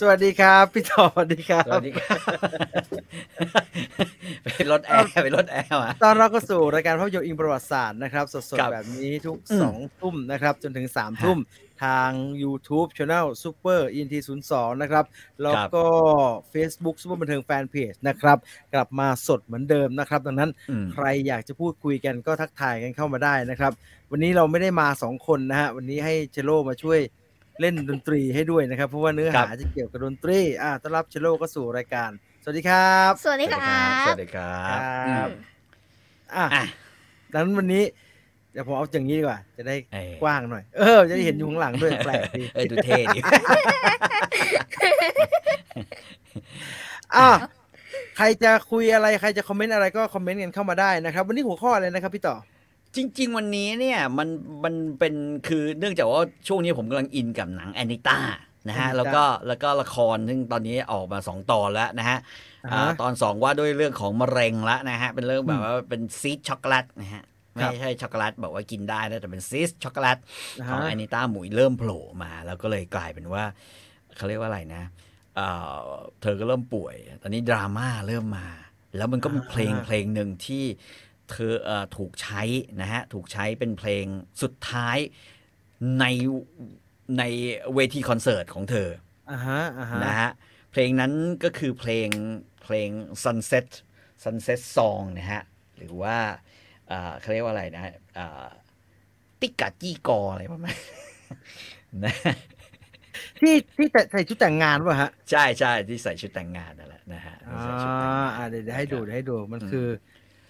สวัสดีครับ พี่ต่อสวัสดีครับสวัสดีครับเป็นรถแอร์เป็นรถแอร์อะตอนเราก็สู่รายการภาพยนตร์อิงประวัติศาสตร์นะครับ สดครับๆแบบนี้ทุกอืมสองทุ่มนะครับ จนถึงสามฮะทุ่มทาง YouTube Channel Super ENT 0 2นะครับ แล้วก็ Facebook Super บันเทิงแฟนเพจนะครับ กลับมาสดเหมือนเดิมนะครับ ดังนั้นอืมใครอยากจะพูดคุยกันก็ทักทายกันเข้ามาได้นะครับ วันนี้เราไม่ได้มาสองคนนะฮะ วันนี้ให้เชโลมาช่วย เล่นดนตรีให้ด้วยนะครับ เพราะว่าเนื้อหาจะเกี่ยวกับดนตรีอ่าต้อนรับเชโลก็สู่รายการ สวัสดีครับ สวัสดีครับสวัสดีครับครับอะอะดังนั้นวันนี้เดี๋ยวผมเอาอย่างนี้ดีกว่า จะได้เอ้ยกว้างหน่อย เออ จะได้เห็นอยู่ข้างหลังด้วยแปลกดีเออดูเท่ดีอะใครจะคุยอะไรใครจะคอมเมนต์อะไรก็คอมเมนต์กันเข้ามาได้นะครับ วันนี้หัวข้ออะไรนะครับพี่ต่อ จริง ๆ วันนี้เนี่ยมันมันเป็นคือเนื่องจากว่าช่วงนี้ผมกำลังอินกับหนังแอนิต้านะฮะ Anita แล้วก็แล้วก็ละครซึ่งตอนนี้ออกมาสองตอนแล้วนะฮะอ่าอ่าฮะตอนสองว่าด้วยเรื่องของมะเร็งละนะฮะเป็นเรื่องแบอืมว่าเป็นซีสต์ช็อกโกแลตนะฮะครัไม่บใช่ช็อกโกแลตบอกว่ากินได้นะแต่เป็นซีสต์ช็อกโกแลตนะของฮะแอนิต้าหมุยเริ่มโผล่มา แล้วก็เลยกลายเป็นว่าเขาเรียกว่าอะไรนะเอ่อเธอก็เริ่มป่วย ตอนนี้ดราม่าเริ่มมา แล้วมันก็มีเพลงอ่าเพลงหนึ่งที่ เธอเอ่อถูกใช้นะฮะถูกใช้เป็นเพลงสุดท้ายในในเวทีคอนเสิร์ตของเธออ่าฮะอ่าฮะนะฮะเพลงนั้นก็คือเพลงเพลง sunset sunset song นะฮะหรือว่าเอ่อเขาเรียกว่าอะไรนะเอ่อติกาจี้กออะไรประมาณนะที่ที่แต่ใส่ชุดแต่งงานป่ะฮะ ใช่ใช่ที่ใส่ชุดแต่งงานนั่นแหละนะฮะที่อ่าใส่ชุดแต่งงานอ่าเดี๋ยวเดี๋ยวให้ดูนะเดี๋ยวให้ดูมันอืมคือ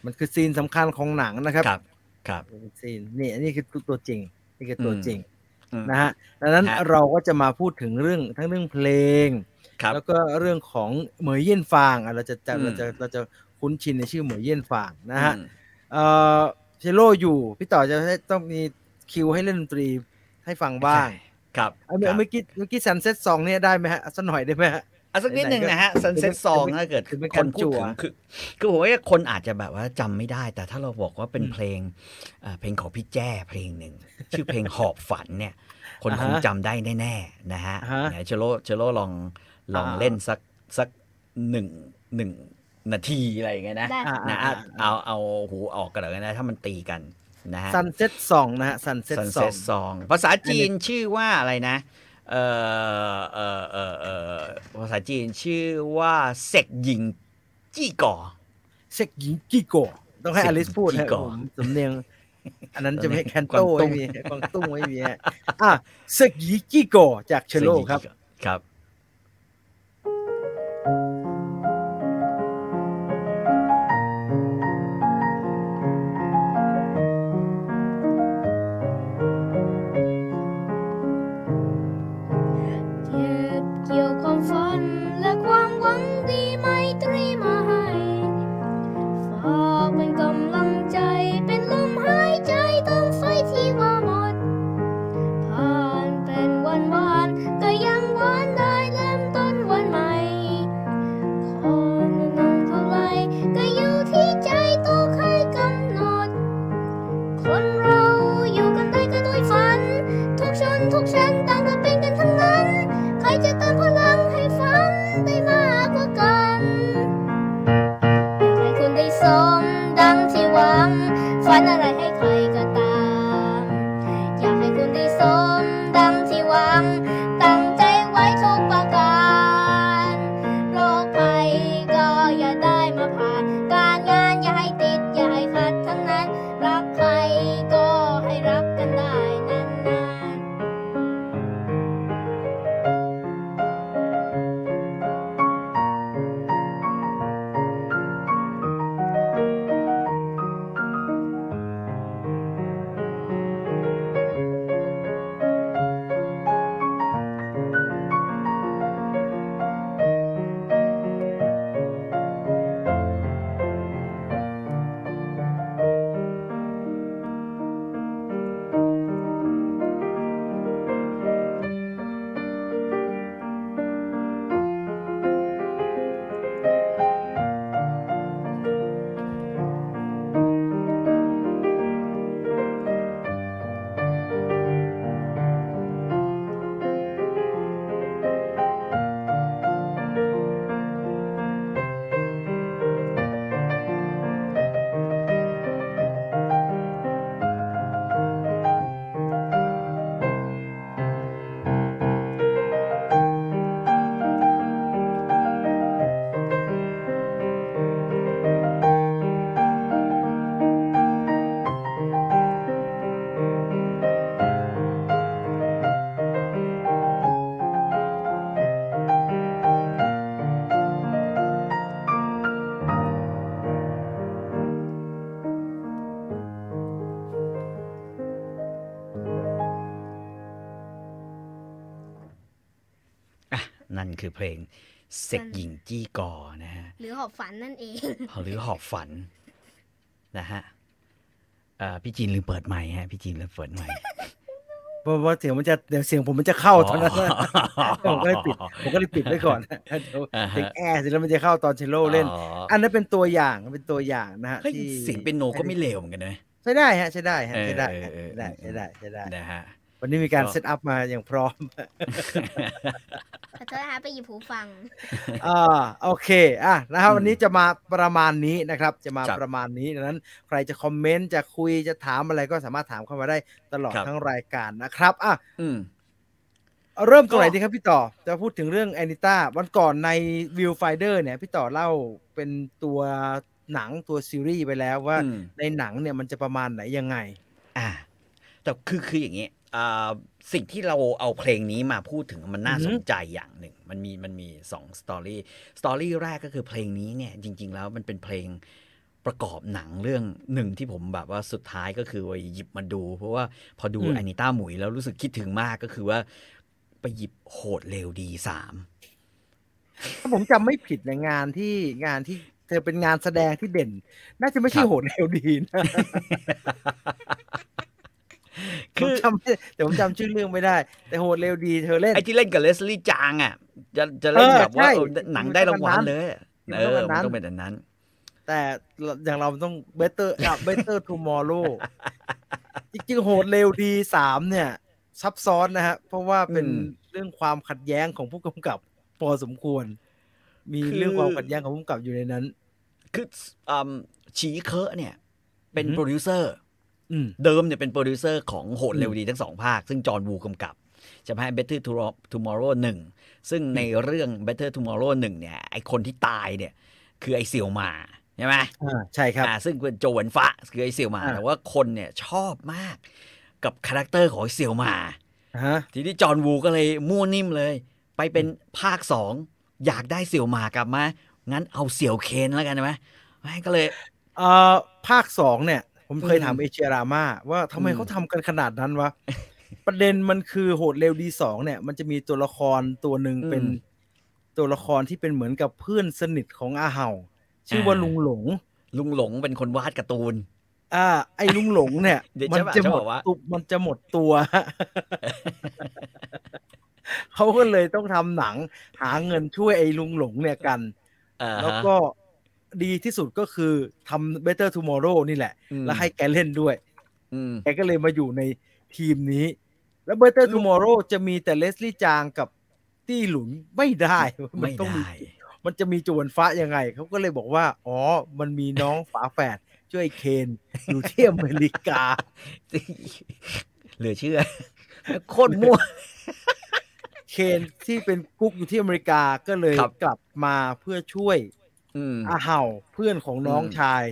มันคือซีนสำคัญของหนังนะครับ ครับ ครับเป็นซีนนี่อันนี้คือตัวจริง นี่คือตัวอืมจริงอืมนะฮะดังนั้นฮะเราก็จะมาพูดถึงเรื่องทั้งเรื่องเพลงครับแล้วก็เรื่องของเหมยเยี่ยนฟางอะเราจะจะอืมเราจะเราจะคุ้นชินในชื่อเหมยเยี่ยนฟางนะฮะอืมเอ่อเชลโลอยู่ พี่ต่อจะให้ต้องมีคิวให้เล่นดนตรีให้ฟังบ้างใช่ครับเอาเมื่คอรับเมื่อกี้เมื่อกี้ Sunset Song เนี่ยได้ไหมฮะสักหน่อยได้ไหมฮะ อะสักนิดหนึ่งนะฮะไหนๆก็ sunset ถือเป็น song ถือเป็นถ้าเกิดถือเป็นคการนพูดจั่วถึงคือคือผมว่าคนอาจจะแบบว่าจำไม่ได้ แต่ถ้าเราบอกว่าเป็นอืมเพลงเอ่อเพลงของพี่แจ้เพลงหนึ่งชื่อเพลงหอบฝันเนี่ย คนอ่าคฮะงจำได้แน่ๆนะฮะอ่าฮะไหนเชลโลเชลโลลองลองอ่าเล่นสักสักหนึ่งหนึ่งนาทีอะไรอย่างเงี้ยนะได้อ่านะอ่าเอาเอาหูออกกันเลยนะถ้ามันตีกันนะฮะ Sun set Song นะฮะ Sunset Song Sunset Song ภาษาจีนชื่อว่าอะไรนะ เอ่อเอ่อเอ่อเอ่อภาษาจีนชื่อว่าเซกหญิงจี้ก่อเช็คหญิงกิโกะต้องให้เช็อคลิสพูดจิฮะโกะผมสำเนียงอันนั้นจะไม่แคนกวาโต้งตุ้ไม่งมีกวางตุ้งไม่มีฮะอะเช็คหญิงกิโกะจากเชโลครับครับ คือเพลงเสกหญิงจี้กอนะฮะหรือหอบฝันนั่นเองหรือหอบฝันนะฮะเอ่อพี่จีนลืมเปิดไมค์ฮะพี่จีนลืมเปิดไมค์เพราะว่าเสียงมันจะเดี๋ยวเสียงผมมันจะเข้าตอนนั้นนะผมก็เลยปิดผมก็เลยปิดไว้ก่อนเดี๋ยวอ่าฮะเสียงแอร์เสร็จแล้วมันจะเข้าตอนเชลโลเล่นอ๋ออันนั้นเป็นตัวอย่างเป็นตัวอย่างนะฮะเฮ้ยที่เสียงเป็นโนก็ไม่เลวเหมือนกันนะใช้ได้ฮะใช้ได้ฮะเออใช้ได้เออเออใช้ได้ใช้ได้ใช้ได้นะฮะ วันนี้มีการก็ set up มาอย่างพร้อมขอโทษนะคะไปหยิบหูฟังอ่าโอเคอะนะครับอืมวันนี้จะมาประมาณนี้นะครับ จะมาครับประมาณนี้ดังนั้น ใครจะคอมเมนต์จะคุยจะถามอะไรก็สามารถถามเข้ามาได้ตลอดครับทั้งรายการนะครับอะอืมเริ่มตรงไหนก็ดีครับพี่ต่อ จะพูดถึงเรื่องแอนิต้าวันก่อนใน Viewfinder เนี่ย พี่ต่อเล่าเป็นตัวหนังตัวซีรีส์ไปแล้วว่าอืมในหนังเนี่ยมันจะประมาณไหนยังไง อ่าแต่คือคืออย่างนี้อ่า สิ่งที่เราเอาเพลงนี้มาพูดถึงมันน่าอือฮึสนใจอย่างหนึ่ง มันมีมันมีสอง story story แรกก็คือเพลงนี้เนี่ยจริง ๆ แล้วมันเป็นเพลงประกอบหนังเรื่องหนึ่งที่ผมแบบว่าสุดท้ายก็คือว่าหยิบมาดู เพราะว่าพอดูอืมแอนิต้าหมุยแล้วรู้สึกคิดถึงมากก็คือว่า ไปหยิบโหดเลวดีสามถ้าผมจำไม่ผิดในงานที่งานที่เธอเป็นงานแสดงที่เด่น น่าจะไม่ใช่ครับโหดเร็วดีนะ คืผมอจำไม่แต่ผมจำชื่อเรื่องไม่ได้ แต่โหดเร็วดีเธอเล่นไอ้ที่เล่นกับเลสลี่จางอะจะจะเล่นเออแบบว่าใช่เออหนังได้รางวัลเลยอะมันเอต้องออันนั้นมันต้องเป็นอันนั้น แต่อย่างเราต้อง better อะ better tomorrow จริงๆโหดเร็วดีสามเนี่ย ซับซ้อนนะฮะ เพราะว่าเป็นอืมเรื่องความขัดแย้งของผู้กำกับพอสมควร มีคือเรื่องความขัดแย้งของผู้กำกับอยู่ในนั้น คืออืมฉีเคอะเนี่ย เป็นอือฮึโปรดิวเซอร์อืม เดิมเนี่ยเป็นโปรดิวเซอร์ของโหดอืมเลวดีทั้งสองภาค ซึ่งจอห์นวูกำกับจะให้ Better Tomorrow- Tomorrow หนึ่งซึ่งในเรื่อง Better Tomorrow หนึ่งเนี่ยไอคนที่ตายเนี่ย คือไอเสี่ยวหมาใช่ไหมอ่าใช่ครับอ่าซึ่งเป็นโจวเหวินฟะคือไอเสี่ยวหมาอ่าแต่ว่าคนเนี่ยชอบมากกับ character ของไอเสี่ยวหมาฮะทีนี้จอห์นวูก็เลยมั่วนิ่มเลย ไปเป็นภาคสองอยากได้เสี่ยวหมากลับมางั้นเอาเสี่ยวเคนแล้วกันไหมแม่งก็เลยเอ่อภาคสองเนี่ย ผมเคยอืมถามเอเชียรามาว่าทำไมอืมเขาทำกันขนาดนั้นวะ ประเด็นมันคือโหดเร็วดีสองเนี่ย มันจะมีตัวละครตัวหนึ่งเป็นตัวละครที่เป็นเหมือนกับเพื่อนสนิทของอาเห่า ชื่อว่าลุงหลง ลุงหลงเป็นคนวาดการ์ตูน อ่า ไอ้ลุงหลงเนี่ยเดี๋ยวมัจะบอกจะจะหมบดอกว่าตุมันจะหมดตัวเขาก็เลยต้องทำหนัง หาเงินช่วยไอ้ลุงหลงเนี่ยกันอ่าฮะแล้วก็ ดีที่สุดก็คือทำ Better Tomorrow นี่แหละอืมแล้วให้แกเล่นด้วยอืมแกก็เลยมาอยู่ในทีมนี้ แล้ว Better ลุง Tomorrow จะมีแต่เลสลี่จางกับตี้หลุนไม่ได้มัไม่ต้องมีได้มันจะมีจวนฟ้ายังไง เขาก็เลยบอกว่า อ๋อ มันมีน้องฝาแฝดช่วยเคนอยู่ที่อเมริกา เหลือเชื่อ โคตรมั่ว เคนที่เป็นกุ๊กอยู่ที่อเมริกาก็เลยครับกลับมาเพื่อช่วย อืมอาเห่าเพื่อนของน้องอืมชาย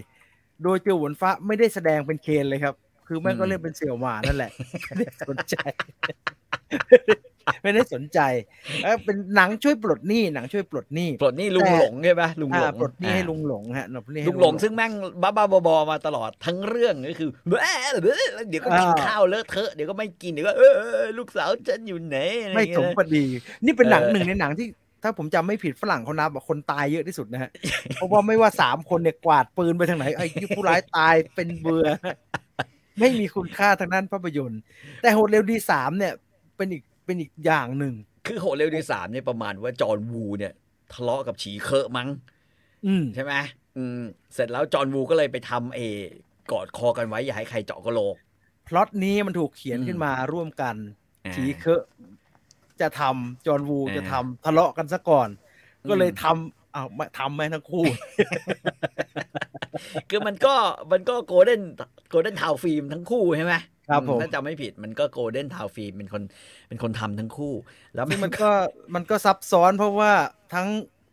โดยเจียวหวนฟ้าไม่ได้แสดงเป็นเคนเลยครับ คือแม่งก็อืมเล่นเป็นเสี่ยวหมานั่นแหละไม่ได้สนใจ ไม่ได้สนใจเออเป็นหนังช่วยปลดหนี้หนังช่วยปลดหนี้ปลดหนี่ลุงหลงใช่ไหมลุงหลอ่างปลดหนี้ให้ลุงหลงฮะปลดหนี้ให้ลุงหลงซึ่งแม่งบ้าบ้าๆบอๆมาตลอดทั้งเรื่องก็คือแบ๊ะแบ๊ะเดี๋ยวก็กินข้าวเลอะเทอะเดี๋ยวก็ไม่กินเดี๋ยวก็เออเออลูกสาวฉันอยู่ไหนอะไรไม่เงี้สยมนะพอดี นี่เป็นหนังเออหนึ่งในหนังที่ ถ้าผมจำไม่ผิดฝรั่งเขานับว่าคนตายเยอะที่สุดนะฮะ เพราะว่าไม่ว่าสามคนเนี่ยกวาดปืนไปทางไหนไอ้ผู้ร้ายตายเป็นเบือไม่มีคุณค่าทางด้านภาพยนตร์ แต่โหดเร็วดีสามเนี่ย เป็นอีกเป็นอีกอย่างหนึ่ง คือโหดเร็วดีสามเนี่ยประมาณว่าจอห์นวูเนี่ย ทะเลาะกับฉีเคอะมั้งอืมใช่ไหมอืมเสร็จแล้วจอห์นวูก็เลยไปทำเอกอดคอกันไว้อย่าให้ใครเจาะกะโหลกพล็อตนี้มันถูกเขียนอืมขึ้นมาร่วมกันอ่าฉีเคอะ จะทำจอห์นวูอ่าจะทำทะเลาะกันซะก่อนอืมก็เลยทำอ้าวไม่ทำไหมทั้งคู่ คือมันก็มันก็โกลเด้นโกลเด้นทาวฟิล์มทั้งคู่ใช่ไหมครับผมถ้าจำไม่ผิดมันก็โกลเด้นทาวฟิล์มเป็นคนเป็นคนทำทั้งคู่ แล้วซึ่งมัมันนก็มันก็ซับซ้อนเพราะว่าทั้ง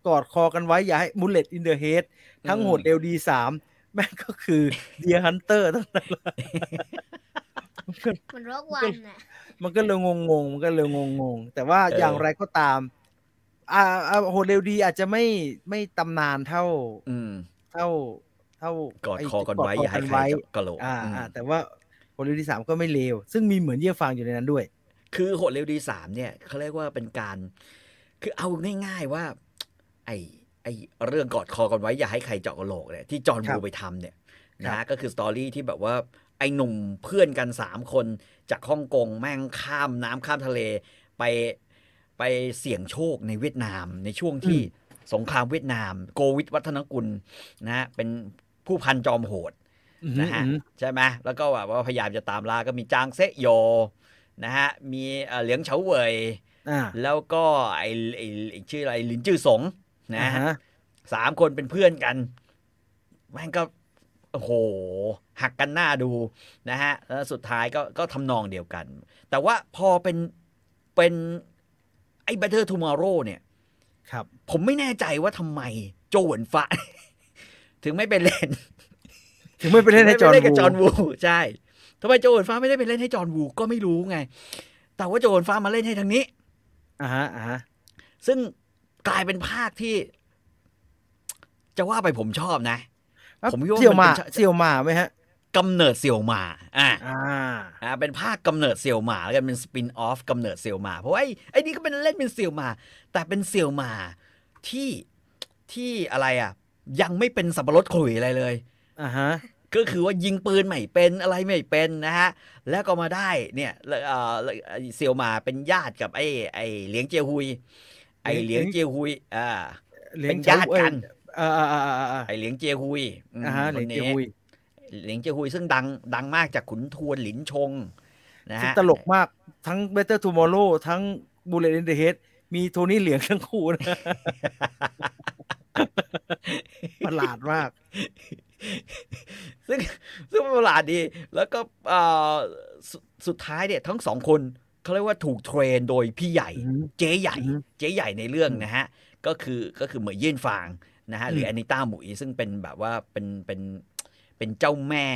กอดคอกันไว้ อย่าให้มุลเลตอินเดอะเฮดทั้งโหดเอลดีสามแม่งก็คือเดียฮันเตอร์ทั้งนั้นเลย มันโรควันน่ะมันก็เลยงงงๆมันก็เลยงงงๆแต่ว่าเออออย่างไรก็ตามอ่าอ่าโหดเร็วดีอาจจะไม่ไม่ตำนานเท่า อืม เท่า เท่ากอดไคอกันไว้กดอย่าให้ใครเจาะกระโหลกอ่าอืมอ่า แต่ว่าโหดเร็วดีสามก็ไม่เลวซึ่งมีเหมือนเยี่ยฟังอยู่ในนั้นด้วย คือโหดเร็วดีสามเนี่ยเขาเรียกว่าเป็นการ คือเอาง่ายๆว่า ไอไอเรื่องกอดคอกันไว้อย่าให้ใครเจาะกระโหลกเนี่ยที่จอห์นครัวูบไปทำเนี่ยครันะบก็คือสตอรี่ที่แบบว่าไอหนุ่มเพื่อนกันสามคนจากฮ่องกงแม่งข้ามน้ำข้ามทะเลไปไปเสี่ยงโชคในเวียดนามในช่วงที่สงครามเวียดนาม โกวิทวัฒนกุลนะฮะเป็นผู้พันจอมโหดอืมนะฮะอืมใช่ไหมแล้วก็แบบว่าพยายามจะตามล่าก็มีจางเซะโยนะฮะมีเอ่อเหลียงเฉาเว่ยอ่าแล้วก็ไอ้ไอ้ไอ้ชื่ออะไรลินจื้อสงนะอ่าฮะฮะสามคนเป็นเพื่อนกันแม่งก็ โอ้โห หักกันหน้าดูนะฮะแล้วสุดท้ายก็ก็ทำนองเดียวกัน แต่ว่าพอเป็นเป็นไอ้ Better Tomorrow เนี่ย ครับ ผมไม่แน่ใจว่าทำไมโจหวนฟ้า ถึงไม่ไปเล่น ถึงไม่ไปเล่นให้จอห์นไม่ไปเล่นกับจอห์นวูวูใช่ทำไมโจหวนฟ้าไม่ได้ไปเล่นให้จอห์นวูก็ไม่รู้ไง แต่ว่าโจหวนฟ้ามาเล่นให้ทางนี้อ่าฮะอ่าฮะซึ่งกลายเป็นภาคที่ จะว่าไปผมชอบนะ ผมคิดว่าเสี่ยวหมามันเป็นเสี่ยวหมาไหมฮะกำเนิดเสี่ยวหมาอ่าอ่าอ่า เป็นภาคกำเนิดเสี่ยวหมาแล้วกันเป็นสปินออฟกำเนิดเสี่ยวหมาเพราะว่าไอ้ไอ้นี่ก็เป็นเล่นเป็นเสี่ยวหมา แต่เป็นเสี่ยวหมาที่ที่อะไรอะ ยังไม่เป็นสับปะรดขลุยอะไรเลยอ่าฮะก็คือว่ายิงปืนไม่เป็นอะไรไม่เป็นนะฮะ แล้วก็มาได้เนี่ยแล้วเอ่อเซียวหมาเป็นญาติกับไอ้ไอ้เหลียงเจียฮุย ไอ้เหลียงเจียฮุยอ่าเป็นญาติกัน อ่าอ่าอ่าอ่าอ่าไอ้เหลียงเจียฮุยมอ่าฮะเหลียงเจียฮุยคนนี้เหลียงเจียฮุยซึ่งดังดังมากจากขุนทวนหลินชงนะซึ่งฮะตลกมากทั้ง Better Tomorrow ทั้ง Bullet in the Head มีโทนี่เหลียงทั้งคู่นะประหลาดมาก ซึ่งซึ่งมันประหลาดดี แล้วก็เอ่อสุสุดท้ายเนี่ยทั้งสองคนเขาเรียกว่าถูกเทรนโดยพี่ใหญ่อือฮึเจ๊ใหญ่อือฮึเจ๊ใหญ่ในเรื่องนะฮะ ก็คือก็คือเหมยเยี่ยนฟาง นะฮะหรือมแอนิต้าหมุยซึ่งเป็นแบบว่าเป็นเป็นเป็นเจ้าแม่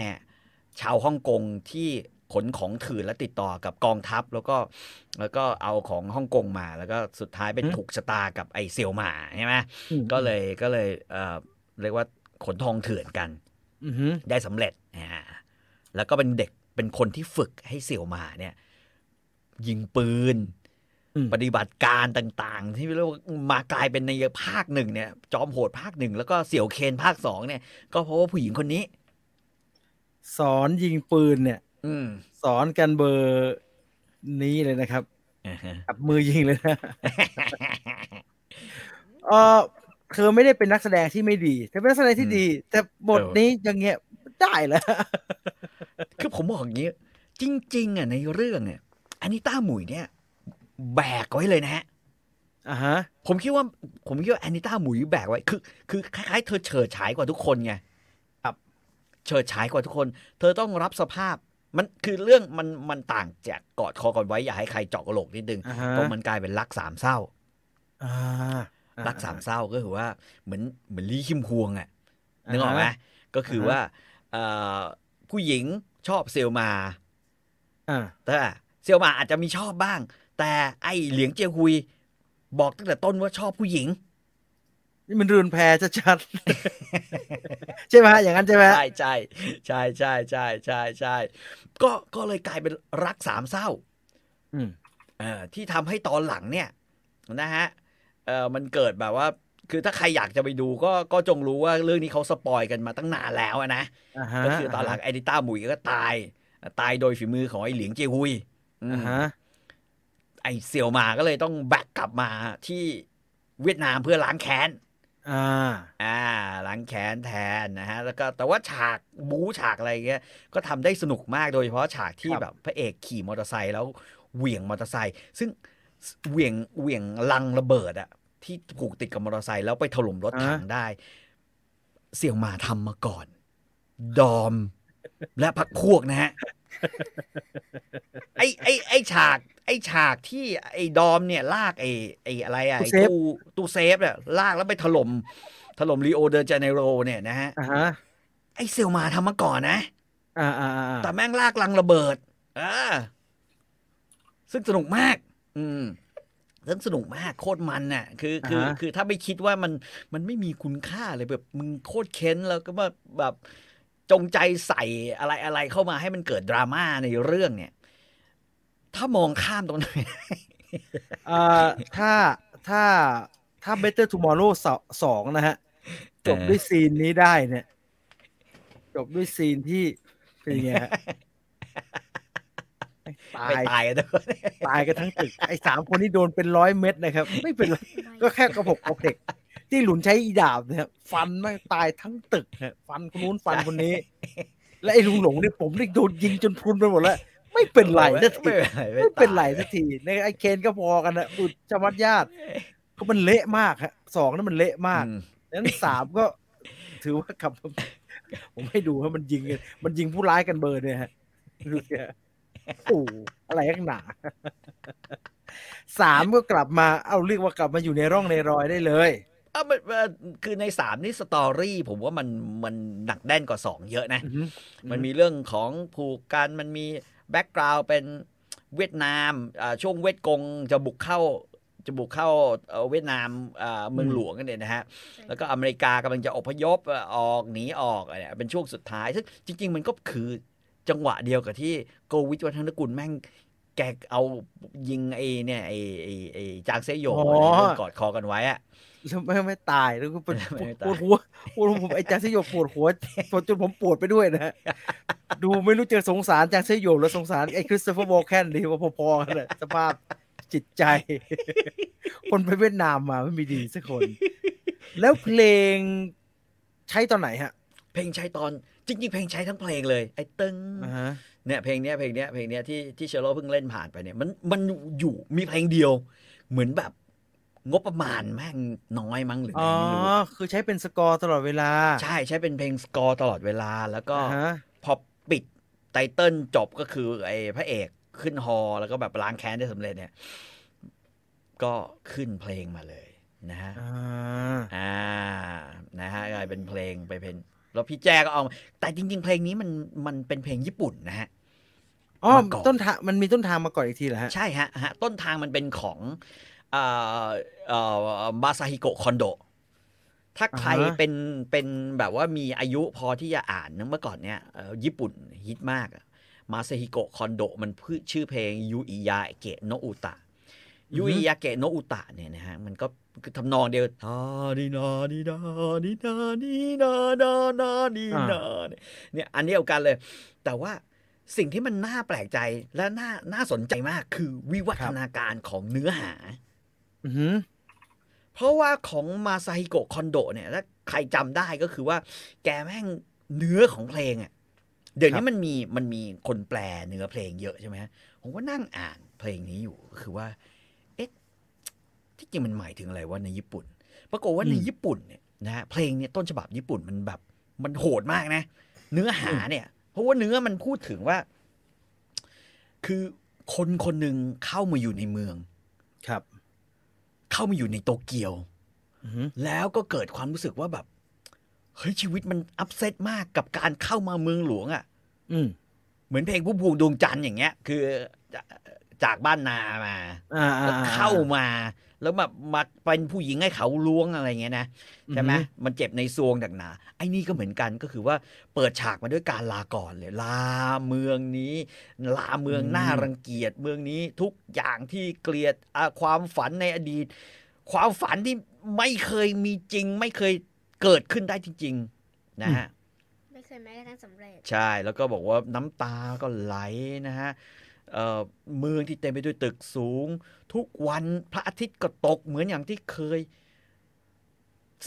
ชาวฮ่องกงที่ขนของถือและติดต่อกับกองทัพ แล้วก็แล้วก็เอาของฮ่องกงมา แล้วก็สุดท้ายเป็นถูกชะตากับไอเซียวหมาใช่ไหมอืมก็เลยก็เลยเอ่อเรียกว่าขนทองเถื่อนกันอือฮึได้สำเร็จอ่าแล้วก็เป็นเด็กเป็นคนที่ฝึกให้เสี่ยวหมาเนี่ย ยิงปืนอืม ปฏิบัติการต่างๆ ที่เรียกว่ามากลายเป็นในภาคหนึ่งเนี่ย จอมโหดภาคหนึ่งแล้วก็เสี่ยวเคนภาคสองเนี่ย ก็เพราะว่าผู้หญิงคนนี้ สอนยิงปืนเนี่ย อืมสอนกันเบอร์นี้เลยนะครับอ่าฮะจับมือยิงเลยนะเออเธอไม่ได้เป็นนักแสดงที่ไม่ดีเธอเป็นนักแสดงที่ดี แต่บทนี้อย่างเงี้ยได้เหรอคือผมบอกอย่างนี้ จริง ๆอะในเรื่องเนี่ยอานิต้าหมุยเนี่ย แบกไว้เลยนะฮะอ่าฮะผมคิดว่า ผมคิดว่าแอนิต้าหมุยแบกไว้คือคือคล้ายๆ เธอเฉิดฉายกว่าทุกคนไงครับเฉิดฉายกว่าทุกคน เธอต้องรับสภาพมันคือเรื่องมันมันต่างจากกอดคอกันไว้อย่าให้ใครเจาะกระโหลกนิดนึงอ่าฮะตรงมันกลายเป็นรักสามเศร้าอ่ารักสามเศร้าก็คือว่าเหมือนเหมือนลี่คิมฮวงอะนึกออกไหมก็คือว่าเอ่อผู้หญิงชอบเซลมาอ่าแต่เซลมาอาจจะมีชอบบ้าง แต่ไอเหลียงเจียฮุย บอกตั้งแต่ต้นว่าชอบผู้หญิง นี่มันรุนแพชัดๆใช่ไหมฮะอย่างนั้นใช่ไหมฮะใช่ใช่ใช่ใช่ใช่ใช่ใช่ก็ก็เลยกลายเป็นรักสามเศร้า อืมเอ่อที่ทำให้ตอนหลังเนี่ยนะฮะเอ่อมันเกิดแบบว่าคือถ้าใครอยากจะไปดูก็ก็จงรู้ว่าเรื่องนี้เขาสปอยกันมาตั้งนานแล้วอะนะอ่าฮะก็คือตอนหลังไอดิต้าหมุยก็ตาย ตายโดยฝีมือของไอเหลียงเจียฮุยอืมอ่าฮะ ไอเซียวมาก็เลยต้องแบกกลับมาที่เวียดนามเพื่อล้างแค้นอ่าอ่าล้างแค้นแทนนะฮะ แล้วก็แต่ว่าฉากบู๊ฉากอะไรเงี้ย ก็ทำได้สนุกมากโดยเฉพาะฉากที่ครับแบบพระเอกขี่มอเตอร์ไซค์แล้วเหวี่ยงมอเตอร์ไซค์ซึ่งเหวี่ยงเหวี่ยงลังระเบิดอะที่ผูกติดกับมอเตอร์ไซค์แล้วไปถล่มรถถังได้ เสี่ยวหมาทำมาก่อน ดอมและพรรคพวกนะฮะไอไอไอฉาก ไอฉากที่ไอดอมเนี่ยลากไอไออะไรอะไอตู้ตู้เซฟเนี่ยลากแล้วไปถล่มถล่มริโอเดจาเนโรเนี่ยนะฮะอ่าฮะไอเสี่ยวหมาทำมาก่อนนะอ่าอ่าอ่าแต่แม่งลากลังระเบิดอ่าซึ่งสนุกมาก อืมซึ่งสนุกมากโคตรมันน่ะ คือคืออ่าฮะคือถ้าไม่คิดว่ามันมันไม่มีคุณค่าเลยแบบมึงโคตรเค้นแล้วก็มาแบบจงใจใส่อะไรอะไรเข้ามาให้มันเกิดดราม่าในเรื่องเนี่ย ถ้ามองข้ามตรงนั้นอ่าถ้าถ้าถ้า Better Tomorrow สองสองนะฮะ จบเออด้วยซีนนี้ได้เนี่ย จบด้วยซีนที่เป็นยังไงฮะตาไม่ยตายกันทุกคนตายกันทั้งตึก ไอ้สามคนที่โดนเป็นร้อยเม็ดนะครับ ไม่เป็นไรก็แค่กระบอกกระเพกที่หลุนใช้อีดาบเนี่ยฟันไม่งตายทั้งตึกฮะฟันคนนู้นฟันคนนี้ และไอ้ลุงหลงเนี่ยผมนี่โดนยิงจนพรุนไปหมดแล้ว ไม่เป็นไรนะทีไม่เป็นไรไม่เป็นไรตายสักทีในไอ้เคนก็พอกันนะอุดจมัดญาติก็มันเละมากฮะสองนั้นมันเละมากอืมนั้นสามก็ ถือว่ากลับมาผมให้ดูว่ามันยิงกันมันยิงผู้ร้ายกันเบอร์เนี่ยฮะดูสิฮะโอ้โหอะไรข้างหนาสามก็กลับมาเอาเรียกว่ากลับมาอยู่ในร่องในรอยได้เลยเอ้ามันมันคือในสามนี่ story ผมว่ามันมันหนักแน่นกว่าสองเยอะนะอือหือมันมีเรื่องของผูกกันมันมี background เป็นเวียดนามอ่าช่วงเวียดกงจะบุกเข้าจะบุกเข้าเอ่อเวียดนามอ่าเมืองหลวงกันเนี่ยนะฮะ แล้วก็อเมริกากำลังจะอพยพเอ่อออกหนีออกอะไรเนี่ยเป็นช่วงสุดท้าย ซึ่งจริง ๆ มันก็คือจังหวะเดียวกับที่โกวิทวัฒนกุลแม่งแกเอายิงไอ้เนี่ยไอ้ไอ้ไอ้จางเซโยอ๋อเนี่ยกอดคอกันไว้อะแล้วไม่ไม่ตายแล้วก็เป็นไม่ตายปวดหัวปวดหัวผมไอ้จางเซโยปวดหัวปวดจนผมปวดไปด้วยนะฮะ ดูไม่รู้จะสงสารจางเซโยหรือสงสารไอ้คริสโตเฟอร์โบแคนดีว่าพอๆกันเลยสภาพจิตใจ คนไปเวียดนามมาไม่มีดีสักคน แล้วเพลงใช้ตอนไหนฮะ เพลงใช้ตอนจริงๆเพลงใช้ทั้งเพลงเลยไอ้ตึงอ่าฮะเนี่ยเพลงเนี้ยเพลงเนี้ยเพลงเนี้ยที่ที่เชลโลเพิ่งเล่นผ่านไปเนี่ยมันมันอยู่มีเพลงเดียว เหมือนแบบงบประมาณแม่งน้อยมั้งหรืออ๋ไงอไม่รู้คือใช้เป็นสกอร์ตลอดเวลา ใช่ใช้เป็นเพลงสกอร์ตลอดเวลาแล้วก็อ่าฮะพอปิดไตเติ้ลจบก็คือไอ้พระเอกขึ้นฮอแล้วก็แบบล้างแค้นได้สำเร็จเนี่ย ก็ขึ้นเพลงมาเลยนะฮะอ่าอ่านะฮะกลายเป็นเพลงไปเป็นแล้วพี่แจ้ก็เอา แต่จริง ๆ เพลงนี้มันมันเป็นเพลงญี่ปุ่นนะฮะอ๋อมาก่อนต้นทางมันมีต้นทางมาก่อนอีกทีเหรอฮะใช่ฮะฮะต้นทางมันเป็นของเอ่อเอ่อบาซาฮิโกะคอนโด ถ้าใครอ่าฮะเป็นเป็นแบบว่ามีอายุพอที่จะอ่านนะเมื่อก่อนเนี่ยเอ่อญี่ปุ่นฮิตมากมาซาฮิโกะคอนโดมันชื่อเพลง夕焼けの歌 夕焼けの歌เนี่ยนะฮะมันก็คือทำนองเดียวทาดีนาดีนาดีนาดีนานานาดีนาเนี่ยอันเดียวกันเลย แต่ว่าสิ่งที่มันน่าแปลกใจและน่าน่าสนใจมากคือวิวัฒนาการของเนื้อหา อือหือ เพราะว่าของมาซาฮิโกะคอนโดเนี่ยถ้าใครจำได้ก็คือว่าแกแม่งเนื้อของเพลงอะเดี๋ยวนี้มันมีมันมีคนแปลเนื้อเพลงเยอะใช่ไหมฮะผมก็นั่งอ่านเพลงนี้อยู่คือว่า เอ๊ะที่จริงมันหมายถึงอะไรว่าในญี่ปุ่น ปรากฏว่าในญี่ปุ่นเนี่ยนะฮะเพลงเนี่ยต้นฉบับญี่ปุ่นมันแบบมันโหดมากนะ เนื้อหาเนี่ย เพราะว่าเนื้อมันพูดถึงว่า คือคนคนหนึ่งเข้ามาอยู่ในเมือง ครับ เข้ามาอยู่ในโตเกียวอือหือแล้วก็เกิดความรู้สึกว่าแบบ เฮ้ย ชีวิตมันอัพเซตมากกับการเข้ามาเมืองหลวงอะ่ะอืมเหมือนเพลงผู้พวงดวงจันทร์อย่างเงี้ย คือจะจากบ้านนามาอ่าแล้วอ่าเข้ามา แล้วมามาเป็นผู้หญิงให้เขาล้วงอะไรเงี้ยนะใช่ไหมอือฮึมันเจ็บในซวงดักหนาไอ้นี่ก็เหมือนกันก็คือว่าเปิดฉากมาด้วยการลาก่อนเลยลาเมืองนี้ ลาเมืองน่ารังเกียจเมืองนี้ทุกอย่างที่เกลียดอะความฝันในอดีต ความฝันที่ไม่เคยมีจริง ไม่เคยเกิดขึ้นได้จริง ๆ นะฮะไม่เคยแม้กระทั่งสำเร็จ ใช่แล้วก็บอกว่าน้ำตาก็ไหลนะฮะ เอ่อเมืองที่เต็มไปด้วยตึกสูง ทุกวันพระอาทิตย์ก็ตกเหมือนอย่างที่เคย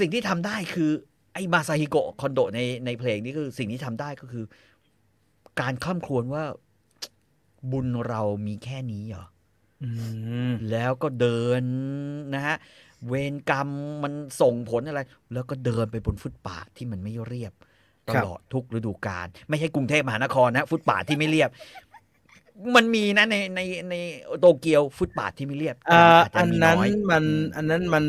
สิ่งที่ทำได้คือไอ้มาซาฮิโกะคอนโดในในเพลงนี้คือสิ่งที่ทำได้ก็คือ การข้ามครวญว่าบุญเรามีแค่นี้เหรออืมแล้วก็เดินนะฮะ เวรกรรมมันส่งผลอะไร แล้วก็เดินไปบนฟุตปาทที่มันไม่เรียบตลอดทุกฤดูกาลไม่ใช่กรุงเทพมหานครนะ ฟุตปาทที่ไม่เรียบ มันมีนะในในในโตเกียวฟุตปาทที่ไม่เรียบอ่าแต่อันมีนั้นยมันอันนั้นมัน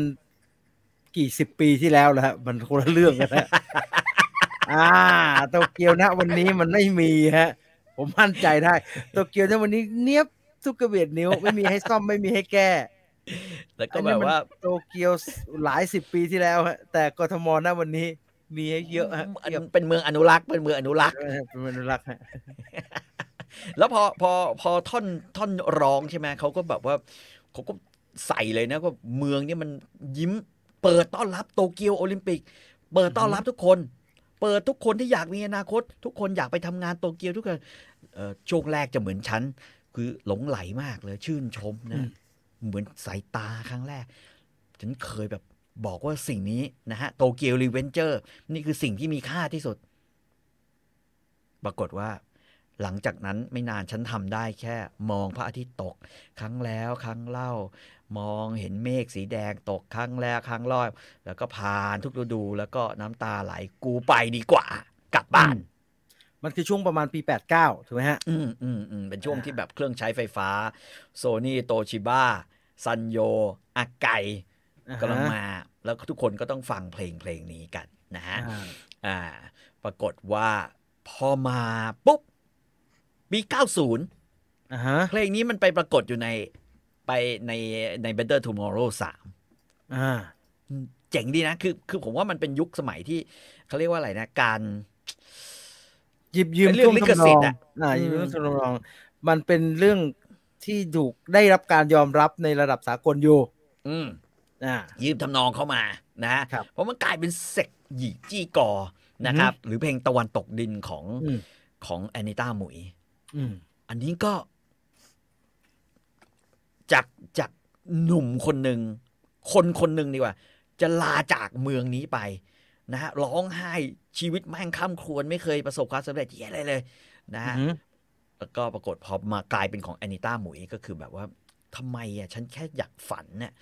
กี่สิบปีที่แล้วแล้วฮะมันคนละเรื่องกันนะอ่าโตเกียวนะ วันนี้มันไม่มีฮะ ผมมั่นใจได้โตเกียวนะวันนี้เนียบทุกกระเบียดนิ้วไม่มีให้ซ่อมไม่มีให้แก้แล้วก็แบบว่าโตเกียวหลายสิบปีที่แล้วฮะแต่กทมนะวันนี้มีให้เยอะฮะอันเทียบเป็นเมืองอนุรักษ์เป็นเมืองอนุรักษ์เป็นมนุรักษ์ฮะ แล้วพอพอพอท่อนท่อนร้องใช่ไหมเขาก็แบบว่าเขาก็ใส่เลยนะว่าเมืองนี่มันยิ้ม เปิดต้อนรับโตเกียวโอลิมปิก เปิดต้อนรับทุกคน เปิดทุกคนที่อยากมีอนาคต ทุกคนอยากไปทำงานโตเกียวทุกคนเอ่อช่วงแรกจะเหมือนฉันคือหลงไหลมากเลยชื่นชมอืนะมเหมือนสายตาครั้งแรก ฉันเคยแบบบอกว่าสิ่งนี้นะฮะ Tokyo Revenger นี่คือสิ่งที่มีค่าที่สุด ปรากฏว่า หลังจากนั้นไม่นานฉันทำได้แค่มองพระอาทิตย์ตก ครั้งแล้วครั้งเล่า มองเห็นเมฆสีแดงตกครั้งแล้วครั้งรอบแล้วก็ผ่านทุกฤดู แล้วก็น้ำตาไหลกูไปดีกว่า กลับบ้าน มันคือช่วงประมาณปี 89 ถูกไหมฮะ อืมอืมอืมเป็นช่วงอ่าที่แบบเครื่องใช้ไฟฟ้าโซนี่โตชิบ้าซันโยอาไกอ่าฮะกำลังมา แล้วทุกคนก็ต้องฟังเพลงเพลงนี้กันนะฮะอ่าอ่าปรากฏว่าพอมาปุ๊บ ปี 90อ่าฮะเพลงนี้มันไปปรากฏอยู่ในไปในใน Better Tomorrow 3อ่าเจ๋งดีนะ คือคือผมว่ามันเป็นยุคสมัยที่เขาเรียกว่าอะไรนะ การหยิบยืมเป็นเรื่องท่วมลิขสิทธิ์อะทำนองอ่าหยิบยืมอืมท่วมทำนองมันเป็นเรื่องที่ถูกได้รับการยอมรับในระดับสากลอยู่ อืมอ่ายืมทำนองเข้ามานะครับเพราะมันกลายเป็นเซกหยีจี้กอนะครับ หรือเพลงตะวันตกดินของอืมของแอนิต้าหมุย อืมอันนี้ก็ จากจากหนุ่มคนหนึ่ง คนคนหนึ่งดีกว่า จะลาจากเมืองนี้ไป นะฮะร้องไห้ชีวิตแม่งข้ามครวนไม่เคยประสบความสำเร็จเหี้ยอะไรเลย นะฮะอืมแล้วก็ปรากฏพอมากลายเป็นของแอนิต้าหมุยก็คือแบบว่าทำไมอะฉันแค่อยากฝันเนี่ย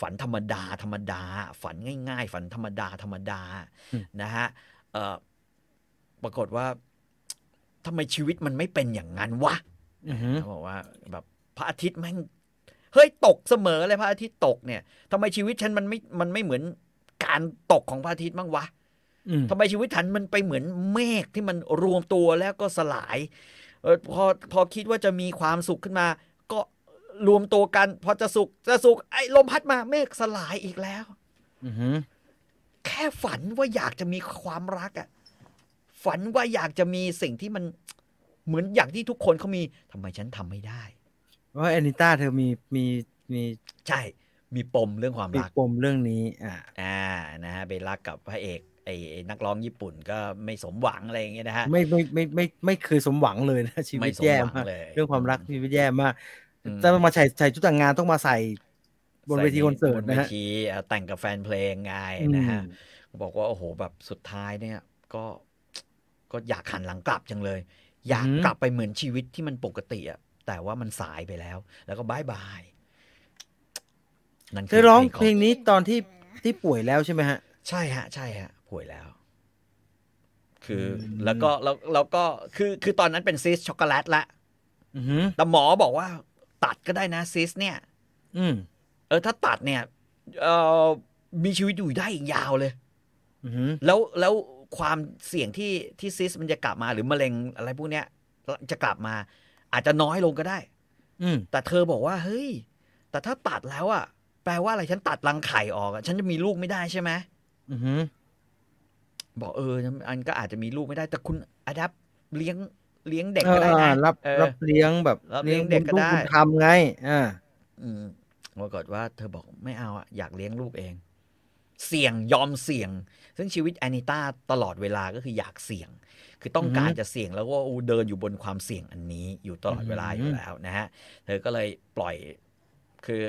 ฝันธรรมดา ธรรมดา ฝันง่าย ๆ ฝันธรรมดา ธรรมดานะฮะเอ่อปรากฏว่า ทำไมชีวิตมันไม่เป็นอย่างนั้นวะอืมเขาบอกว่าแบบพระอาทิตย์แม่งเฮ้ยตกเสมอเลยพระอาทิตย์ตกเนี่ยทำไมชีวิตฉันมันไม่มันไม่เหมือนการตกของพระอาทิตย์บ้างวะอืมทำไมชีวิตฉันมันไปเหมือนเมฆที่มันรวมตัวแล้วก็สลายเออพอพอคิดว่าจะมีความสุขขึ้นมา ก็รวมตัวกัน พอจะสุขจะสุขไอ้ลมพัดมาเมฆสลายอีกแล้วอืมแค่ฝันว่าอยากจะมีความรักอะ ฝันว่าอยากจะมีสิ่งที่มันเหมือนอย่างที่ทุกคนเขามีทำไมฉันทำไม่ได้ ว่าแอนิต้าเธอมีมีมีใช่ มีปมเรื่องความมีรักปมเรื่องนี้ อ่าอ่านะฮะไปรักกับพระเอกไอ้ไอ้นักร้องญี่ปุ่นก็ไม่สมหวังอะไรอย่างเงี้ยนะฮะไม่ไม่ไม่ไม่ไม่เคยสมหวังเลยนะชีไม่วิตสมแย่หวังมากเลยเรื่องความรักชีวิตแย่มากอืมจะต้องมาใส่ใส่ชุดแต่งงานต้องมาใส่บนเวทีคอนเสิร์ตบนเวนะฮะทีเอ่อแต่งกับแฟนเพลงไงอืมนะฮะบอกว่าโอ้โหแบบสุดท้ายเนี่ย ก็ ก็อยากหันหลังกลับจังเลย อยากกลับไปเหมือนชีวิตที่มันปกติอะแต่ว่ามันสายไปแล้ว แล้วก็ bye byeนั่นคือเธอร้องเพลงนี้ตอนที่ที่ป่วยแล้วใช่ไหมฮะ ใช่ฮะ ใช่ฮะ ป่วยแล้ว คืออมแล้วก็แล้วแล้วก็คือคือตอนนั้นเป็นซิสช็อกโกแลตละอือหือแต่หมอบอกว่า ตัดก็ได้นะซิสเนี่ย อืม เออ ถ้าตัดเนี่ย เออมีชีวิตอยู่ได้อีกยาวเลยอือหือแล้วแล้ว ความเสี่ยงที่ที่ซิสมันจะกลับมาหรือมะเร็งอะไรพวกเนี้ยจะกลับมา อาจจะน้อยลงก็ได้ อืมแต่เธอบอกว่า เฮ้ย แต่ถ้าตัดแล้วอะแปลว่าอะไรฉันตัดรังไข่ออกอะฉันจะมีลูกไม่ได้ใช่ไหมอือหือบอกเอออันก็อาจจะมีลูกไม่ได้ แต่คุณอดับเลี้ยงเลี้ยงเด็กเอก็อได้นะรับเออรับเลี้ยงแบบรับเลี้ยงเด็กก็ได้บุญลูบุญธรรมไงอ่าอืมปรากฏว่าเธอบอกไม่เอาอะอยากเลี้ยงลูกเอง เสี่ยงยอมเสี่ยง ซึ่งชีวิตแอนิต้าตลอดเวลาก็คืออยากเสี่ยง คือต้องการอือฮึจะเสี่ยงแล้วก็เดินอยู่บนความเสี่ยงอันนี้อยู่ตลอดเวลาอือฮึอยู่แล้วนะฮะเธอก็เลยปล่อยคือ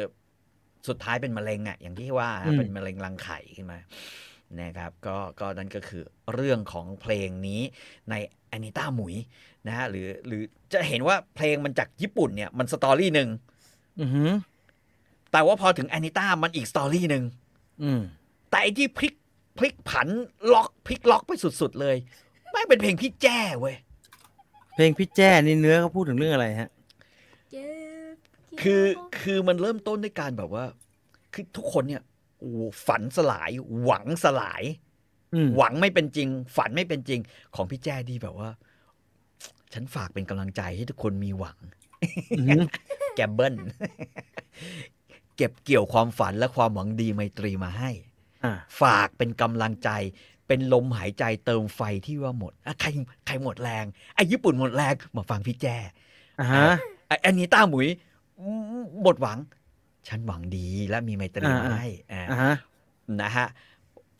สุดท้ายเป็นมะเร็งอะอย่างที่ว่านะเป็นมะเร็งรังไข่ขึ้นมานะครับก็ก็นั่นก็คือเรื่องของเพลงนี้ในแอนิต้าหมุยนะฮะหรือหรือจะเห็นว่าเพลงมันจากญี่ปุ่นเนี่ยมัน story หนึ่งอือหือแต่ว่าพอถึงแอนิต้ามันอีก story หนึ่งอืม แต่ไอ้ที่พลิกพลิกผันล็อกพลิกล็อกไปสุดๆเลยแม่งเป็นเพลงพี่แจ้เว้ยเพลงพี่แจ้นี่เนื้อเขาพูดถึงเรื่องอะไรฮะเจ็บเกี่ยวคือกับคือมันเริ่มต้นด้วยการแบบว่า คือทุกคนเนี่ยโอ้ฝันสลาย หวังสลายอืมหวังไม่เป็นจริง ฝันไม่เป็นจริง ของพี่แจ้ดีแบบว่า ฉันฝากเป็นกำลังใจให้ทุกคนมีหวังอือหือแกมเบิลเก็บเกี่ยวความฝันและความหวังดีไมตรีมาให้อ่า ฝากเป็นกำลังใจ เป็นลมหายใจเติมไฟที่ว่าหมดอะใครใครหมดแรงไอ้ญี่ปุ่นหมดแรงมาฟังพี่แจ้อ่าฮะไอ้อันนี้ต้าหมุยอืมหมดหวัง ฉันหวังดีและมีไมตรีอ่ามาให้อ่าอ่าฮะนะฮะ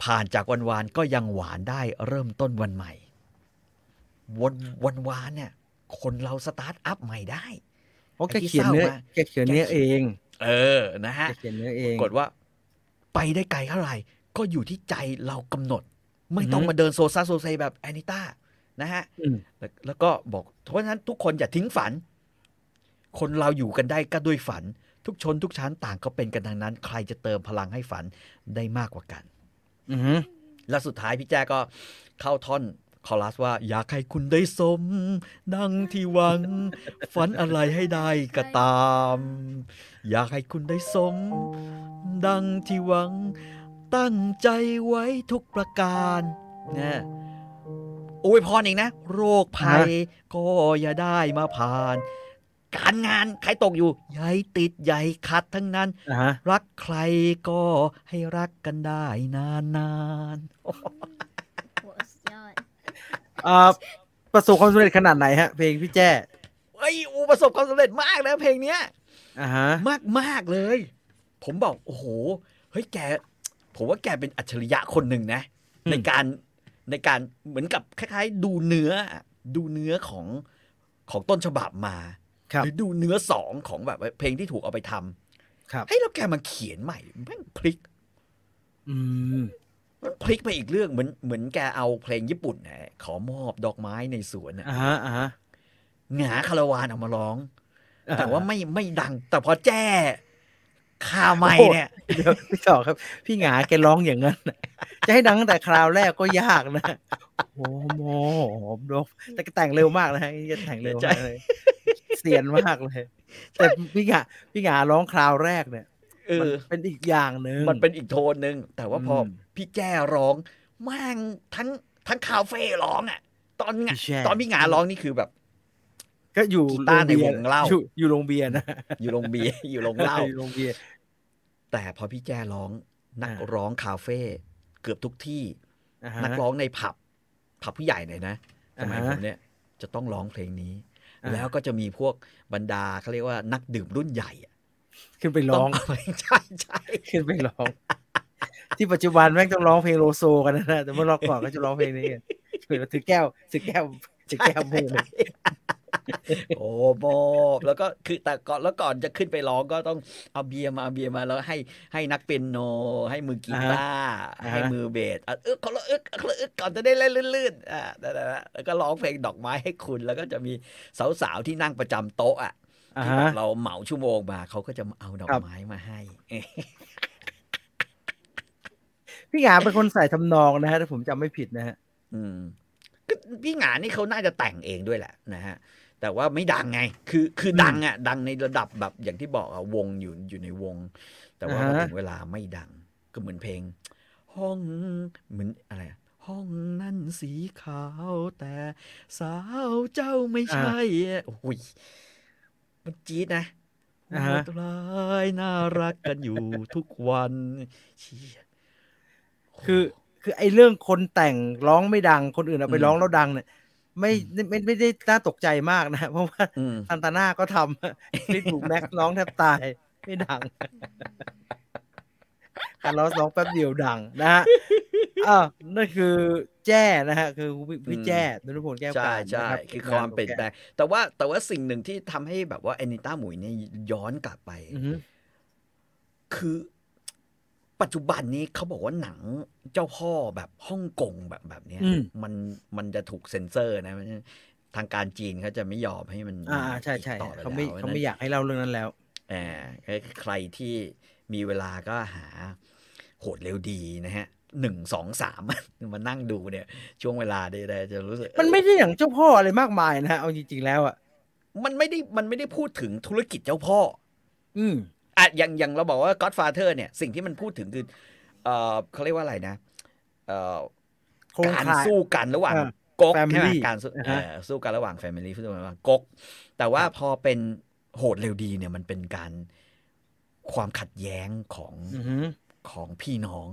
ผ่านจากวันวานก็ยังหวานได้เริ่มต้นวันใหม่ วันวันวานเนี่ย คนเราสตาร์ทอัพใหม่ได้โอ้แกไอ้ที่เขียนเนื้อเศร้ามาแกเขียนเนื้อเอง เออนะฮะแกเขียนเนื้อเองกดว่า ไปได้ไกลเท่าไหร่ ก็อยู่ที่ใจเรากำหนด ไม่อือฮึต้องมาเดินโซซัสโซเซแบบแอนิต้านะฮะอืมแล้วแล้วก็บอกเพราะฉะนั้นทุกคนอย่าทิ้งฝัน คนเราอยู่กันได้ก็ด้วยฝัน ทุกชนทุกชั้นต่างก็เป็นกันดังนั้น ใครจะเติมพลังให้ฝันได้มากกว่ากัน อือฮึแล้วสุดท้ายพี่แจ้ก็เข้าท่อน คอรัสว่าอยากให้คุณได้สม ดังที่หวัง ฝันอะไรให้ได้ก็ตาม อยากให้คุณได้สม ดังที่หวัง ตั้งใจไว้ทุกประการนะโอ้ยพรอีกนะ โรคภัย ก็อย่าได้มาผ่าน การงานใครตกอยู่อย่าให้ติดอย่าให้ขัดทั้งนั้นอ่าฮะรักใครก็ให้รักกันได้นานๆโหสุดยอด อ่าประสบความสำเร็จขนาดไหนฮะ เพลงพี่แจ้เฮ้ยอูประสบความสำเร็จมากนะเพลงเนี้ยอ่าฮะมากมากๆเลย ผมบอกโอ้โหเฮ้ยแก ผมว่าแกเป็นอัจฉริยะคนหนึ่งนะอืมในการในการเหมือนกับคล้ายๆ ดูเนื้อ ดูเนื้อของของต้นฉบับมาครับหรือดูเนื้อสองของแบบว่าเพลงที่ถูกเอาไปทำครับให้ยแล้วแกมาเขียนใหม่แม่งพลิกอื มมันพลิกไปอีกเรื่องเหมือนเหมือนแกเอาเพลงญี่ปุ่นนะขอมอบดอกไม้ในสวนน่ะอ่าฮะอ่าฮะหงาคาราวานเอามาร้อง แต่ว่าไม่ไม่ดัง แต่พอแจ้คาไม่เนี่ยเดี๋ยวพี่ต่อครับ พี่หงาแกร้องอย่างนั้นน่ะจะให้ดังตั้งแต่คราวแรกก็ยากนะโอ้โหหอมดกแต่ก็แต่งเร็วมากนะฮะนี่จะแต่งเร็วมากเลยเสียนมากเลย แต่พี่หงาพี่หงาร้องคราวแรกเนี่ยเอ มันอเป็นอีกอย่างหนึ่งมันเป็นอีกโทนหนึ่งแต่ว่าพออมพี่แจ้ร้องแม่งทั้งทั้งคาเฟ่ร้องอะ ตอนงะพี่แจ้ตอนพี่หงาร้องนี่คือแบบ ก็อยู่กีตาร์ในวงเล่าอยู่อยู่โรงเบียร์นะอยู่โรงเบียร์อยู่โรงเหล้าอยู่โรงเบียร์แต่พอพี่แจ้ร้องนักอ่าร้องคาเฟ่เกือบทุกที่อ่าฮะนักร้องในผับ ผับผู้ใหญ่หน่อยนะสมัยอ่าผฮะมเนี่ยจะต้องร้องเพลงนี้อ่าแล้วก็จะมีพวกบรรดาเขาเรียกว่านักดื่มรุ่นใหญ่อะ ขึ้นไปร้องต้เอาไปใช่ใช่ขึ้นไปร้อง ที่ปัจจุบันแม่งต้องร้องเพลงโลโซกันนะแต่เมื่อรอบก่อนก็จะร้องเพลงนี้กันถือแก้วถือแก้วถือแก้วมือเลยโอ้โบแล้วก็คือแต่ก่อนแล้วก่อนจะขึ้นไปร้องก็ต้องเอาเบียร์มาเอาเบียร์มาแล้วให้ให้นักเปียโน ให้มือกีตาร์อ่าฮะให้มือเบสอะเอึกคนละอึกคนละอึกก่อนจะได้เล่นลื่นๆอ่านั่นแหละแล้วก็ร้องเพลงดอกไม้ให้คุณแล้วก็จะมีสาวๆที่นั่งประจำโต๊ะอะอ่า ที่ฮะแบบเราเหมาชั่วโมงมาเขาก็จะมาเอาดอกครับไม้มาให้พี่หงาเป็นคนใส่ทำนองนะฮะถ้าผมจำไม่ผิดนะฮะอืมก็พี่หงานี่เขาน่าจะแต่งเองด้วยแหละนะฮะ แต่ว่าไม่ดังไง คือคือดังอะ ดังในระดับแบบอย่างที่บอกอะวงอยู่อยู่ในวง แต่ว่าพออ่าฮะถึงเวลาไม่ดัง ก็เหมือนเพลง ห้องเหมือนอะไรอะห้องนั่นสีขาวแต่สาวเจ้าไม่ใช่อะโอ้ย มันจี๊ดนะอ่าฮะโหดร้ายน่ารักกันอยู่ทุกวันเชี่ยคือคือไอ้เรื่องคนแต่งร้องไม่ดังคนอื่นเอาไปอืมร้องแล้วดังเนี่ยไม่ไม่ไม่ไม่ได้น่าตกใจมากนะฮะเพราะว่าอืมซันตาน่าก็ทำลิทูแม็กร้องแทบตาย ไม่ดัง การร้องร้องแป๊บเดียวดังนะฮะอ้าวนั่นคือแจ้นะฮะ คือพี่พี่แจ้นรุพลแก้วใช่การใช่นะครับคือความเปลี่ยนแปลงแต่ว่าแต่ว่าสิ่งหนึ่งที่ทำให้แบบว่าแอนิต้าหมุยเนี่ยย้อนกลับไปอือฮึคือปัจจุบันนี้เขาบอกว่าหนังเจ้าพ่อแบบฮ่องกงแบบแบบเนี้ยอืมมันมันจะถูกเซ็นเซอร์นะมันทางการจีนเขาจะไม่ยอมให้มันอ่าใช่ใช่ต่อปเขาไม่แล้วเขาไม่อยากให้เล่าเรื่องนั้นแล้วอ่าใครที่มีเวลาก็หา โหดเร็วดีนะฮะหนึ่งสองสามมานั่งดูเนี่ย ช่วงเวลาได้ได้จะรู้สึก มันไม่ได้อย่างเจ้าพ่ออะไรมากมายนะฮะเอาจริงๆแล้วอะมันไม่ได้มันไม่ได้พูดถึงธุรกิจเจ้าพ่อ อืมอะอย่างอย่างเราบอกว่า Godfather เนี่ย สิ่งที่มันพูดถึงคือเออเขาเรียกว่าอะไรนะเอ่อโครงการข่ายสู้กันระหว่างเออก๊ก Family ใช่ไหมการสู้อ่าเอ่ฮะอสู้กันระหว่าง Family สู้กันระหว่างก๊กแต่ว่าพอเป็นโหดเร็วดีเนี่ยมันเป็นการความขัดแย้งของอือฮึ ของพี่น้อง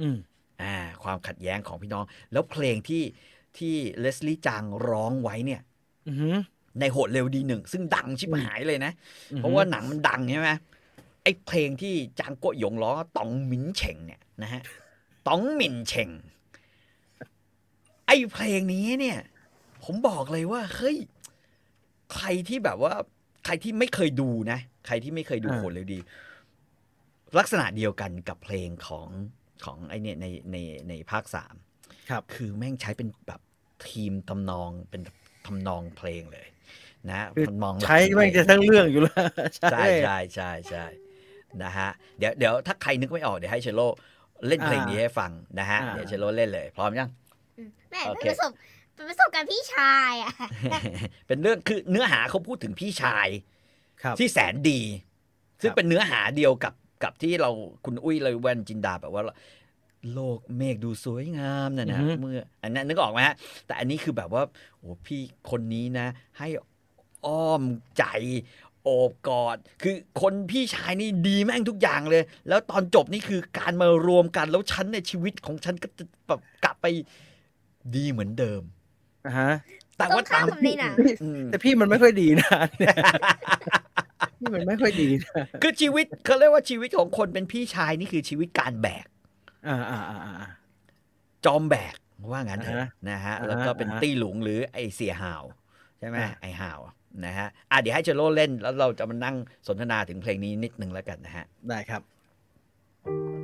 อืมอ่า ความขัดแย้งของพี่น้อง แล้วเพลงที่ที่เลสลี่จางร้องไว้เนี่ยอือฮึในโหดเร็วดีหนึ่ง ซึ่งดังชิบหายเลยนะอือฮึเพราะว่าหนังมันดังใช่ไหมไอ้เพลงที่จางโกะหยงร้องตองหมินเฉ่งเนี่ยนะฮะตองหมินเฉ่งไอ้เพลงนี้เนี่ย ผมบอกเลยว่าเฮ้ยใครที่แบบว่า ใครที่ไม่เคยดูนะ ใครที่ไม่เคยดูอ่าโคนเลยดี ลักษณะเดียวกันกับเพลงของของไอเนี่ยในในในภาคสามครับ คือแม่งใช้เป็นแบบทีมทำนองเป็นทำนองเพลงเลย นะคือทำนองหลักใช้ของเพลแม่งจะทั้งเรื่องอยู่แล้วใช่ใช่ใช่ใช่นะฮะเดี๋ยวเดี๋ยวถ้าใครนึกไม่ออกเดี๋ยวให้เชโลเล่นเพลงนี้ให้ฟังนะฮะอ่าเดี๋ยวเชโลเล่นเลย พร้อมยังอืมแม่โอเป็นเคประสบเป็นประสบการณ์พี่ชายอะเป็นเรื่องคือเนื้อหาเขาพูดถึงพี่ชายครับที่แสนดี ซึ่งครับเป็นเนื้อหาเดียวกับ กับที่เราคุณอุ้ยเลยแวนจินดาแบบว่า โลกเมฆดูสวยงามนะนะเมื่ออันนั้นนึกออกไหมฮะแต่อันนี้คือแบบว่าโอ้พี่คนนี้นะ ให้อ้อมใจโอบกอด คือคนพี่ชายนี่ดีแม่งทุกอย่างเลย แล้วตอนจบนี่คือการมารวมกันแล้วฉันในชีวิตของฉันก็จะแบบกลับไปดีเหมือนเดิมอ่าฮะแต่ต้องว่าข้าตามมกับในหนังอืมแต่พี่มันไม่ค่อยดีนะเนี่ยพี่มันไม่ค่อยดีนะคือชีวิตเขาเรียกว่าชีวิตของคนเป็นพี่ชายนี่คือชีวิตการแบกอ่าอ่าอ่าอ่าจอมแบกว่างั้นเถอ่าอะฮะนะฮะอ่าฮะแล้วก็เป็นอ่าฮะตี้หลุงหรือไอเสียห่าวใช่ไหมอ่าไอห่าวนะฮะอะเดี๋ยวให้เชโลเล่นแล้วเราจะมานั่งสนทนาถึงเพลงนี้นิดนึงแล้วกันนะฮะ ได้ครับเ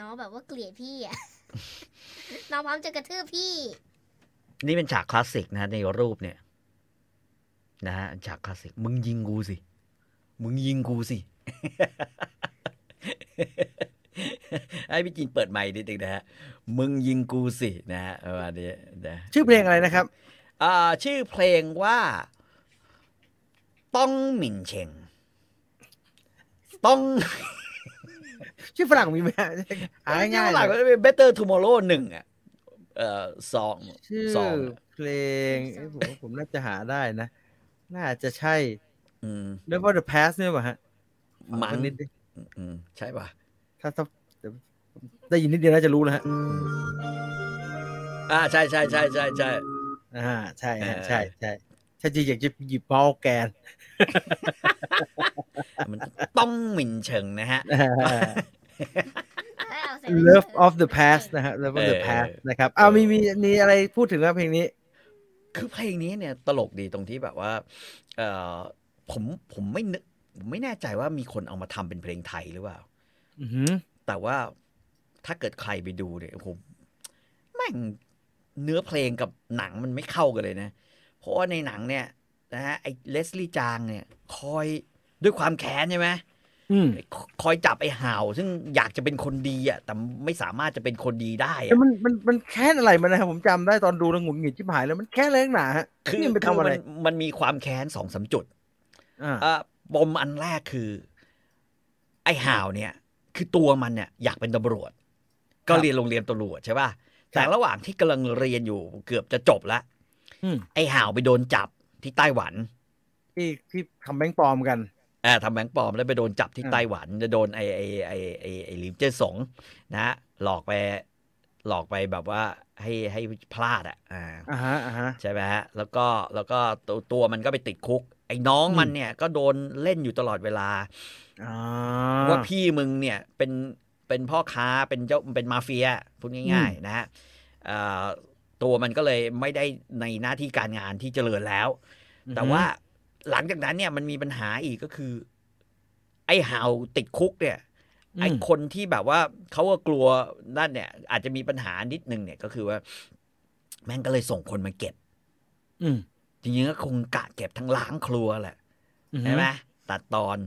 น้องแบบว่าเกลียดพี่อะน้องพร้อมจะกระทืบพี่ นี่เป็นฉากคลาสสิกนะในรูปเนี่ย นะฮะฉากคลาสสิก มึงยิงกูสิ มึงยิงกูสิให้พี่จีนเปิดไมค์นิดนึงนะฮะ มึงยิงกูสินะฮะประมาณนี้นะชื่อเพลงอะไรนะครับ อ่า ชื่อเพลงว่า ต้องหมิ่นเชงต้อง ชื่อฝรั่งมีไหมฮะหาง่ายหลักๆก็เลยเป็น Better Tomorrow หนึ่งอะเอ่อสองชื่อสองเพลงเอ้ยผมว่าผมน่าจะหาได้นะ น่าจะใช่ อืม Never the Past เนี่ยป่ะฮะมัฟังงนิดดิอืมใช่ป่ะ ถ้าถ้าเดี๋ยวได้ยินนิดเดียวน่าจะรู้แล้วฮะอ่าใช่ใช่ใช่ใช่ใช่อ่าใช่ฮะเออใช่ใช่ ถ้าจริงอยากจะหยิบเมาส์แกน มันต้องหมิ่นเฉิงนะฮะ Love of the Past นะฮะ Love of the เออ Past นะครับเอามีมีมีอะไรพูดถึงว่าเพลงนี้ คือเพลงนี้เนี่ยตลกดีตรงที่แบบว่า เออผมผมไม่นึกผมไม่แน่ใจว่ามีคนเอามาทำเป็นเพลงไทยหรือเปล่าอือหือแต่ว่าถ้าเกิดใครไปดูเนี่ยผมแม่งเนื้อเพลงกับหนังมันไม่เข้ากันเลยนะ เพราะว่าในหนังเนี่ยนะฮะไอ้เลสลี่จางเนี่ยคอยด้วยความแค้นใช่ไหมอืมคอยจับไอ้ห่าวซึ่งอยากจะเป็นคนดีอะ แต่ไม่สามารถจะเป็นคนดีได้แต่อะมันมันมันแค้นอะไรมันนะครับผมจำได้ตอนดูแล้วหงุดหงิดชิบหายแล้วมันแค้นอะไรนักหนาฮะคือนี่มันไปคือทำอะไรมันมันมีความแค้นสองสามจุดอ่าอะปมอันแรกคือ ไอ้ห่าวเนี่ย คือตัวมันเนี่ยอยากเป็นตำรวจ ก็เรียนโรงเรียนตำรวจใช่ป่ะแต่ระหว่างที่กำลังเรียนอยู่เกือบจะจบละอืม ไอ้ห่าวไปโดนจับที่ไต้หวัน ที่ที่ทำแบงค์ปลอมกันเอ่าทำแบงค์ปลอมแล้วไปโดนจับที่อ่าไต้หวัน จะโดนไอ้ไอ้ไอ้ไอ้ไอ้หลิมเจิ้สงนะฮะหลอกไปหลอกไปแบบว่าให้ให้พลาดอะอ่าอ่าฮะอ่าฮะใช่ไหมฮะแล้วก็แล้วก็ตัวตัวมันก็ไปติดคุก ไออ้น้องอืมมันเนี่ยก็โดนเล่นอยู่ตลอดเวลาอ่าว่าพี่มึงเนี่ยเป็นเป็นพ่อค้าเป็นเจ้าเป็นมาเฟียพูดง่าย ๆ นะฮะเอ่อ ตัวมันก็เลยไม่ได้ในหน้าที่การงานที่เจริญแล้ว แต่ว่าหลังจากนั้นเนี่ยมันมีปัญหาอีกก็คือ ไอ้เห่าติดคุกเนี่ยอืมไอ้คนที่แบบว่าเขาก็กลัวนั่นเนี่ย อาจจะมีปัญหานิดนึงเนี่ยก็คือว่า แม่งก็เลยส่งคนมาเก็บ อืมจริงๆก็คงกะเก็บทั้งล้างครัวแหละอืมใช่ไหมตัดตอน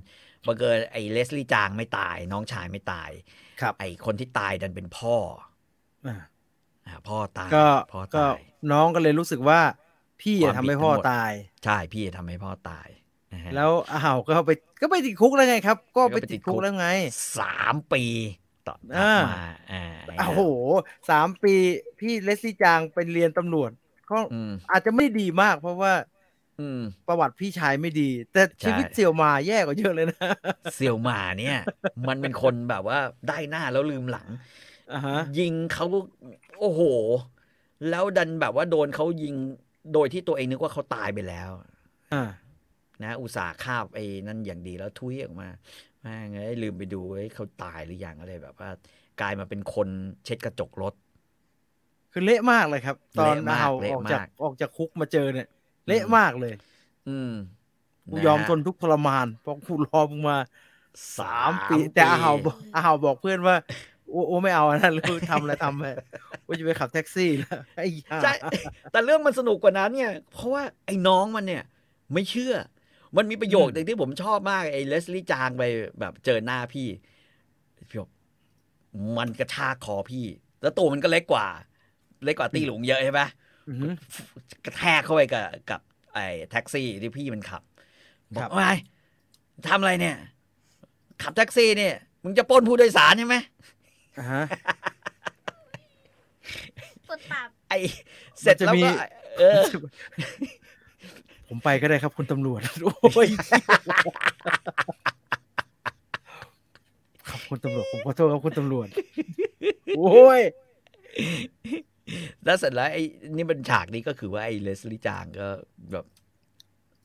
บังเกิดไอ้เลสลี่จางไม่ตาย น้องชายไม่ตาย ครับ ไอ้คนที่ตายดันเป็นพ่ออ่าอ่า พ่อตายก็พ่อก็ตายน้องก็เลยรู้สึกว่า พี่อะความทำผิดให้พ่อทั้งหมดตายใช่พี่ทำให้พ่อตายนะฮะแล้วอาเห่าก็ไปก็ไปติดคุกแล้วไงครับ ก็ไปก็ไปติติดดคุคุกกแล้วไงสามปีต่ออ่ามาอ่าไโอ้โหสามปี พี่เลสลี่จางไปเรียนตำรวจก็อืมอาจจะไม่ดีมาก เพราะว่าอืมประวัติพี่ชายไม่ดี แต่ใช่ชีวิตเสี่ยวมาแย่กว่าเยอะเลยนะเซียวหมาเนี่ย มันเป็นคนแบบว่าได้หน้าแล้วลืมหลังอ่าฮะยิงเขา โอ้โห แล้วดันแบบว่าโดนเขายิงโดยที่ตัวเองนึกว่าเขาตายไปแล้วอ่านะ อุตส่าห์คาบไอ้นั่นอย่างดีแล้วทุยออกมาแม่งเอ้ยลืมไปดูเอ้ยเขาตายหรือยังอะไรแบบว่ากลายมาเป็นคนเช็ดกระจกรถ คือเละมากเลยครับ ตอนเละมากอาเห่าเละออกจากมาก ออกจากคุกมาเจอเนี่ย เละอืมมากเลยอืมกูะยอมฮะทนทุกข์ทรมานเพราะกูรอมึงมาสาสามมปี แต่อาเห่าบอกอาเห่าบอกเพื่อนว่า โอ้โอ้ไม่เอาอันนั้นเลยทำอะไรทำไปว่าจะไปขับแท็กซี่แล้วไอ้ห่าใช่แต่เรื่องมันสนุกกว่านั้นเนี่ย เพราะว่าไอ้น้องมันเนี่ย ไม่เชื่อ มันมีประโยคหนึ่งที่ผมชอบมากไอ้เลสลี่จางไปแบบเจอหน้าพี่พี่บอกมันกระชากคอพี่ แล้วตัวมันก็เล็กกว่า เล็กกว่าตีหลุงเยอะใช่ไหมอือหือกระแทกเข้าไปกับกับ ไอ้แท็กซี่ที่พี่มันขับบอครักบว่าไงทำอะไรเนี่ย ขับแท็กซี่เนี่ยมึงจะปล้นผู้โดยสารใช่ไหมอ่า ฮะกดตับไอ้เสร็จแล้วมันจะมีก็เออ ผมไปก็ได้ครับคุณตำรวจโอ้ยครับคุณตำรวจผมขอโทษครับคุณตำรวจโอ้ยแล้วเสร็จแล้วไอ้นี่เป็นฉากนี้ก็คือว่าไอ้เลสลี่จางก็แบบ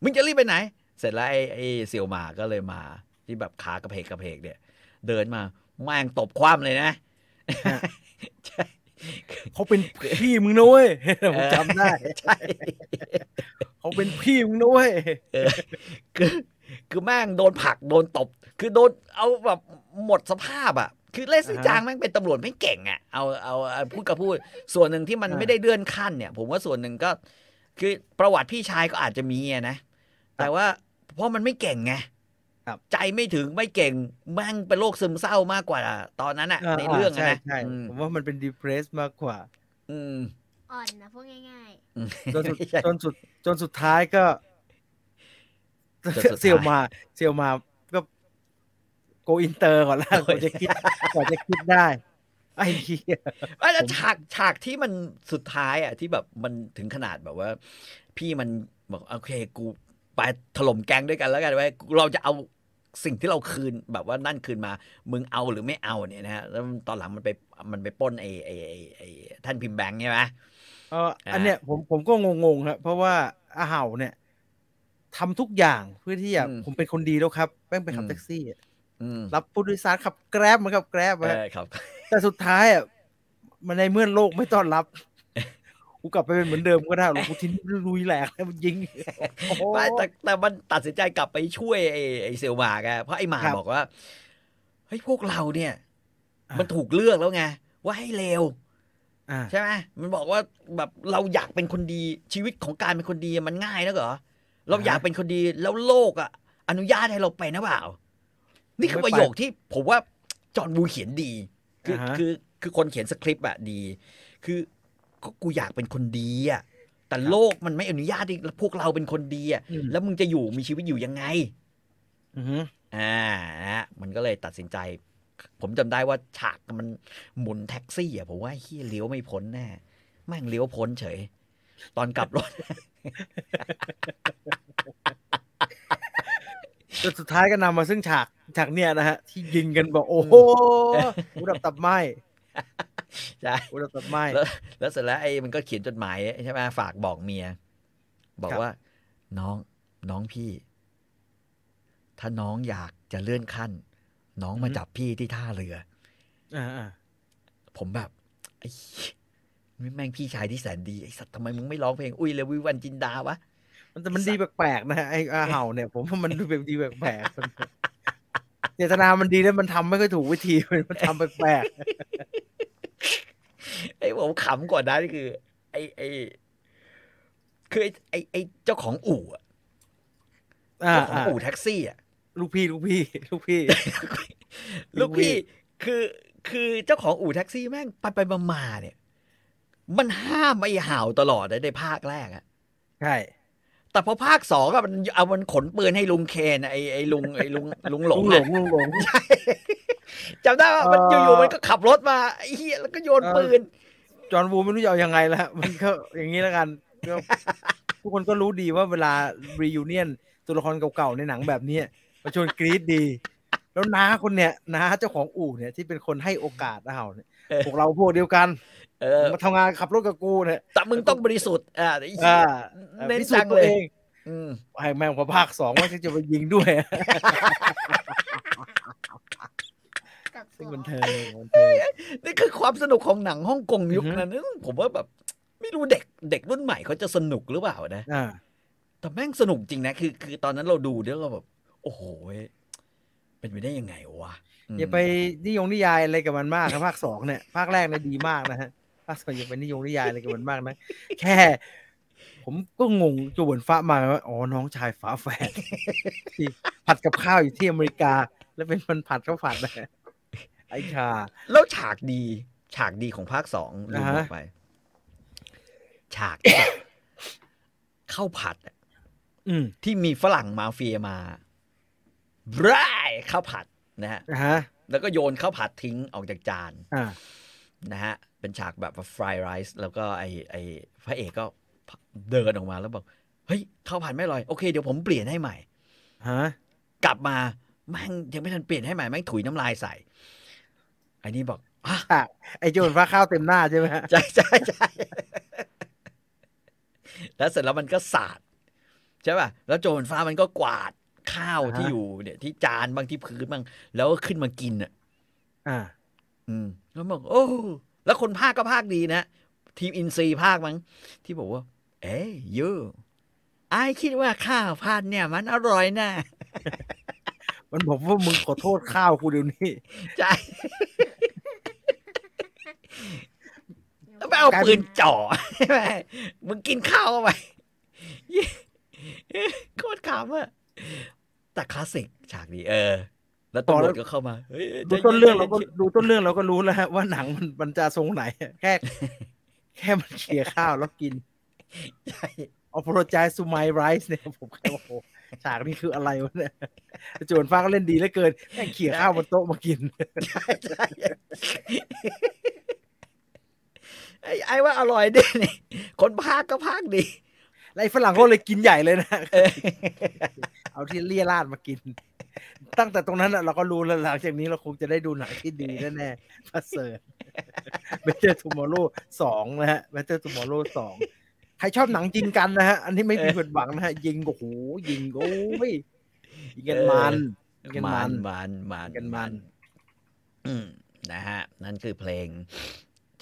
มึงจะรีบไปไหน เสร็จแล้วไอ้ไอ้เซียวหมาก็เลยมา ที่แบบขากระเพกกระเพกเนี่ย เดินมา แม่งตบคว่ำเลยนะใช่เขาเป็นพี่มึงนะเว้ยผมจำได้ใช่เขาเป็นพี่มึงนะเว้ยเออคือคือแม่งโดนผลักโดนตบ คือโดนเอาแบบหมดสภาพอะ คือเลสลี่อ่าฮะจางแม่งเป็นตำรวจไม่เก่งอะเอาเอาเอาพูดกับพูด ส่วนหนึ่งที่มันอ่าไม่ได้เลื่อนขั้นเนี่ย ผมว่าส่วนหนึ่งก็ คือประวัติพี่ชายก็อาจจะมีอะนะแต่ว่าเพราะมันไม่เก่งไงครับ ใจไม่ถึงไม่เก่งแม่งเป็นโรคซึมเศร้ามากกว่า ตอนนั้นอะในเรื่องอะใช่นะใช่อืมผมว่ามันเป็น depress มากกว่า อืมอ่อนนะพวกง่ายอืมจนสุดไม่ใช่จนสุดจนสุดท้ายก็จนสุดท้ายเซียวมาเซียวมาก็ go inter ก่อนแล้วกว่าจะคิดกว่าจะคิดได้ไอ้เหี้ยไอ้แล้วฉากฉากที่มันสุดท้ายอะที่แบบมันถึงขนาดแบบว่า พี่มันบอกโอเค กู ไปถล่มแก๊งด้วยกันแล้วกันเว้ยเราจะเอาสิ่งที่เราคืนแบบว่านั่นคืนมา มึงเอาหรือไม่เอาเนี่ยนะฮะแล้วตอนหลังมันไปมันไปปล้นไอ้ไอ้ไอ้ไอ้ท่านพิมพ์แบงค์ใช่ไหมเอออันเนี้ยผมผมก็งงๆครับเพราะว่าอาเห่าเนี่ยทำทุกอย่างเพื่อที่จะผมเป็นคนดีแล้วครับแม่งไปขับแท็กซี่อะอืมรับผู้โดยสารขับแกร็บมันขับแกร็บเออครับแต่สุดท้ายอะมันในเมื่อโลกไม่ต้อนรับ กูกลับไปเป็นเหมือนเดิมก็ได้หรอกกูทิ้งลุยแหลกแล้วมันยิงโอ้โหไม่แต่แต่มันตัดสินใจกลับไปช่วยไอ้ไอ้เซลมาไงเพราะไอ้หมาครับบอกว่าเฮ้ยพวกเราเนี่ยอะมันถูกเลือกแล้วไงว่าให้เลวอ่าใช่ไหมมันบอกว่าแบบเราอยากเป็นคนดีชีวิตของการเป็นคนดีมันง่ายนะเหรอเราอยากเป็นคนดีแล้วโลกอะ อนุญาตให้เราเป็นนะเปล่า นี่คือประโยคที่ผมว่าจอห์นวูเขียนดี คืออ่าฮะคือคือคนเขียนสคริปต์อะดี คือ ก็กูอยากเป็นคนดีอะแต่โลกมันไม่อนุญาตที่พวกเราเป็นคนดีอะอืมแล้วมึงจะอยู่มีชีวิตอยู่ยังไงอือหืออ่านะฮะมันก็เลยตัดสินใจ ผมจำได้ว่าฉากมันหมุนแท็กซี่อะผมว่าเฮียเลี้ยวไม่พ้นแน่แม่งเลี้ยวพ้นเฉย ตอนกลับรถจนสุดท้ายก็นำมาซึ่งฉากฉากเนี่ยนะฮะ ที่ยิงกันบอกโอ้โหอุดับตับไหม ใช่อุดับตับไหมแล้วแล้วเสร็จแล้วไอ้มันก็เขียนจดหมายใช่ไหมฝากบอกเมีย บอกครับว่า น้องน้องพี่ ถ้าน้องอยากจะเลื่อนขั้น น้องมาอืมจับพี่ที่ท่าเรืออ่าอ่าผมแบบไอ้เหี้ยแม่งพี่ชายที่แสนดีไอ้สัตว์ทำไมมึงไม่ร้องเพลงอุ้ยเลยวิวันจินดาวะมันแต่มันดีแปลกๆนะฮะไอ้อาเห่าเนี่ย ผมว่ามันดูเป็นดีแปลกๆเจตนามันดีแล้วมันทำไม่ค่อยถูกวิธีมันทำแปลก ไอ้ผมขำกว่านั้นคือ ไอ้ไอ้คือไอ้ไอ้ไอ้เจ้าของอู่อะๆอ่าเจ้าของอ่าอู่แท็กซี่อะลูกพี่ลูกพี่ ลูกพี่ ลูกพี่คือคือเจ้าของอู่แท็กซี่แม่งไปไปมามาเนี่ย มันห้ามไม่ห่าวตลอดเลยในภาคแรกอะใช่ แต่พอภาคสองอะมันเอามันขนปืนให้ลุงเคนอะไอ้ไอ้ลุงไอ้ลุงลุงหลลุงงหลอะงลุงหลงใช่จำได้ว่ามันเอ่อออยู่ๆมันก็ขับรถมาไอ้เหี้ยแล้วก็โยนเอ่อปืน จอห์นวูไม่รู้จะเอายังไงแล้วมันก็อย่างนี้แล้วกันก็ทุกคนก็รู้ดีว่าเวลา reunion ตัวละครเก่าๆในหนังแบบเนี้ยมาชวนกรี๊ดดี แล้วน้าคนเนี้ยน้าเจ้าของอู่เนี่ยที่เป็นคนให้โอกาสอาเห่าเนี่ยเออพวกเราพวกเดียวกัน เออมาทำงานขับรถกับกูเนี่ยแต่มึงต้องบริสุทธิ์อ่าไอ้เหี้อ่ายเอ่อเน้นพิสูจัจงน์ตัวเลยเองอืมให้แม่งพอภาคสองว่าจะไปยิงด้วยซึ่งบันเทิงบันเทิงนี่คือความสนุกของหนังฮ่องกงยุคอือฮึนั้นอืมผมว่าแบบไม่รู้เด็กเด็กรุ่นใหม่เขาจะสนุกหรือเปล่านะอ่าแต่แม่งสนุกจริงนะ คือคือตอนนั้นเราดูเนี่ยเราแบบ โอ้โหเว้ยเป็นไปได้ยังไงวะมอย่าไปนิยงนิยายอะไรกับมันมากครับภาคสองเนี่ย ภาคแรกเนี่ยดีมากนะฮะ ภาคสองอย่าไปนิยงนิยายอะไรกับมันมากนะแค่ ผมก็งงจูเหมือนฟ้ามาว่าอ๋อน้องชายฝาแฝดที่ผัดกับข้าวอยู่ที่อเมริกา แล้วเป็นมันผัดข้าวผัดนะไอ้ชา แล้วฉากดี ฉากดีของภาคสองลืมอ่าฮะบอกไป ฉากที่แบบข้าวผัดอะอืมที่มีฝรั่งมาเฟียมาร่ายข้าวผัดนะฮะอ่าฮะแล้วก็โยนข้าวผัดทิ้งออกจากจานอ่า นะฮะ เป็นฉากแบบฟรายไรซ์แล้วก็ไอไอพระเอกก็เดินออกมาแล้วบอก เฮ้ยข้าวผัดไม่อร่อย โอเค เดี๋ยวผมเปลี่ยนให้ใหม่ฮะกลับมาแม่งยังไม่ทันเปลี่ยนให้ใหม่แม่งถุยน้ำลายใส่ไอ้นี่บอกอะฉากไอ้โจนฟ้าข้าวเต็มหน้าใช่ไหมฮะใช่ใช่ใช่แล้วเสร็จแล้วมันก็สาดใช่ป่ะแล้วโจรฟ้ามันก็กวาดข้าวที่อยู่เนี่ย ที่จานบางที่พื้นบางแล้วก็ขึ้นมากินอะ อ่า อืม แล้วบอกโอ้แล้วคนภาคก็ภาคดีนะ ทีมอินซีภาคมั้งที่บอกว่า เอ้ยยูไอายคิดว่าข้าวพันเนี่ย มันอร่อยนะมันบอกว่ามึงขอโทษข้าวกูเดี๋ยวนี้ ใช่แล้วไปเอากลายเป็นปืนจ่อใช่ไหมมึงกินข้าวเข้าไปโคตรขำอะแต่คลาสสิกฉากนี้เออ แล้วตำรวจก็เข้ามาเฮ้ยดูต้นเรื่องเราก็ดูต้นเรื่องเราก็รู้แล้วฮะว่าหนังมันมันจะทรงไหน แค่แค่มันเขี่ยข้าวแล้วกินใช่ apologize to my rice เนี่ยผมแค่โอ้โหฉากนี้คืออะไรวะเนี่ยโจวนฟ้าก็เล่นดีเหลือเกินแม่งเขี่ยข้าวบนโต๊ะมากินใช่ใช่ไอ้ไอ้ว่าอร่อยดีนี่คนภาคก็ภาคดีแล้วไอ้ฝรั่งก็เลยกินใหญ่เลยนะ เออเอาที่เลี่ยราดมากิน ตั้งแต่ตรงนั้นน่ะเราก็รู้แล้วหลังจากนี้เราคงจะได้ดูหนังที่ดีแน่ๆพัสเซอร์ Better Tomorrow สองนะฮะ Better Tomorrow สองใครชอบหนังยิงกันนะฮะ อันนี้ไม่มีผิดหวังนะฮะ ยิงโอ้โหยิงโอ้ยยิงกันมันยิงกันมัมันนมันมันกันมันอืมนะฮะ นั่นคือเพลง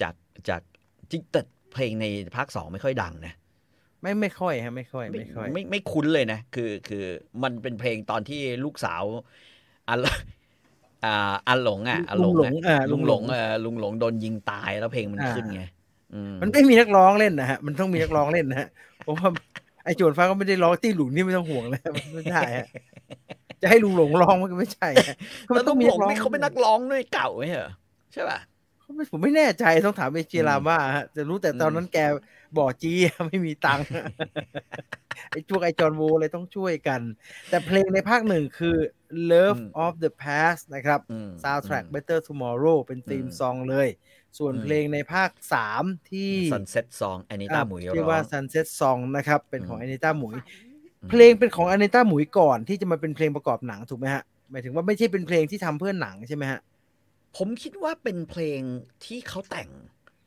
จากจากจริงแต่เพลงในภาคสองไม่ค่อยดังนะ ไม่ไม่ค่อยฮะไม่ค่อยไม่ไม่ค่อยไม่ไม่คุ้นเลยนะ คือคือมันเป็นเพลงตอนที่ลูกสาวอันอ่าอันหลงอะอันหลงลุงหลงอ่าลุงหลงลุงหลงเออลุงหลงโดนยิงตายแล้วเพลงมันอ่าขึ้นไงอืมมันไม่มีนักร้องเล่นนะฮะมันต้องมีนักร้องเล่นนะฮะผมว่าไอ้โจวนฟ้าก็ไม่ได้ร้องตี้หลุงนี่ไม่ต้องห่วงเลยมันไม่ได้ฮะจะให้ลุงหลงร้องมันก็ไม่ใช่ฮะแล้วลุงมีหลงนี่เขาเป็นนักร้องด้วยเก่าไหมเหรอใช่ป่ะเขาไม่ ผมไม่แน่ใจต้องถามเอเจรามาฮะจะรู้แต่ตอนนั้นแกบ่อจี้ไม่มีตังค์ไอ้พวกไอจอนโวเลยต้องช่วยกัน แต่เพลงในภาคหนึ่งคือ Love อืม of the Past นะครับอืม soundtrack อืม Better Tomorrow เป็นธีมอืมซองเลย ส่วนอืมเพลงในภาคสามที่ Sunset Song อันนี้ต้าหมุยที่ร้ว่าอง Sunset Song นะครับ เป็นของอืมอ n นิต้าหมุยอืมเพลงเป็นของอ n นิต้าหมุยก่อนที่จะมาเป็นเพลงประกอบหนังถูกไหมฮะหมายถึงว่าไม่ใช่เป็นเพลงที่ทำเพื่อหนังใช่ไหมฮะ ผมคิดว่าเป็นเพลงที่เขาแต่ง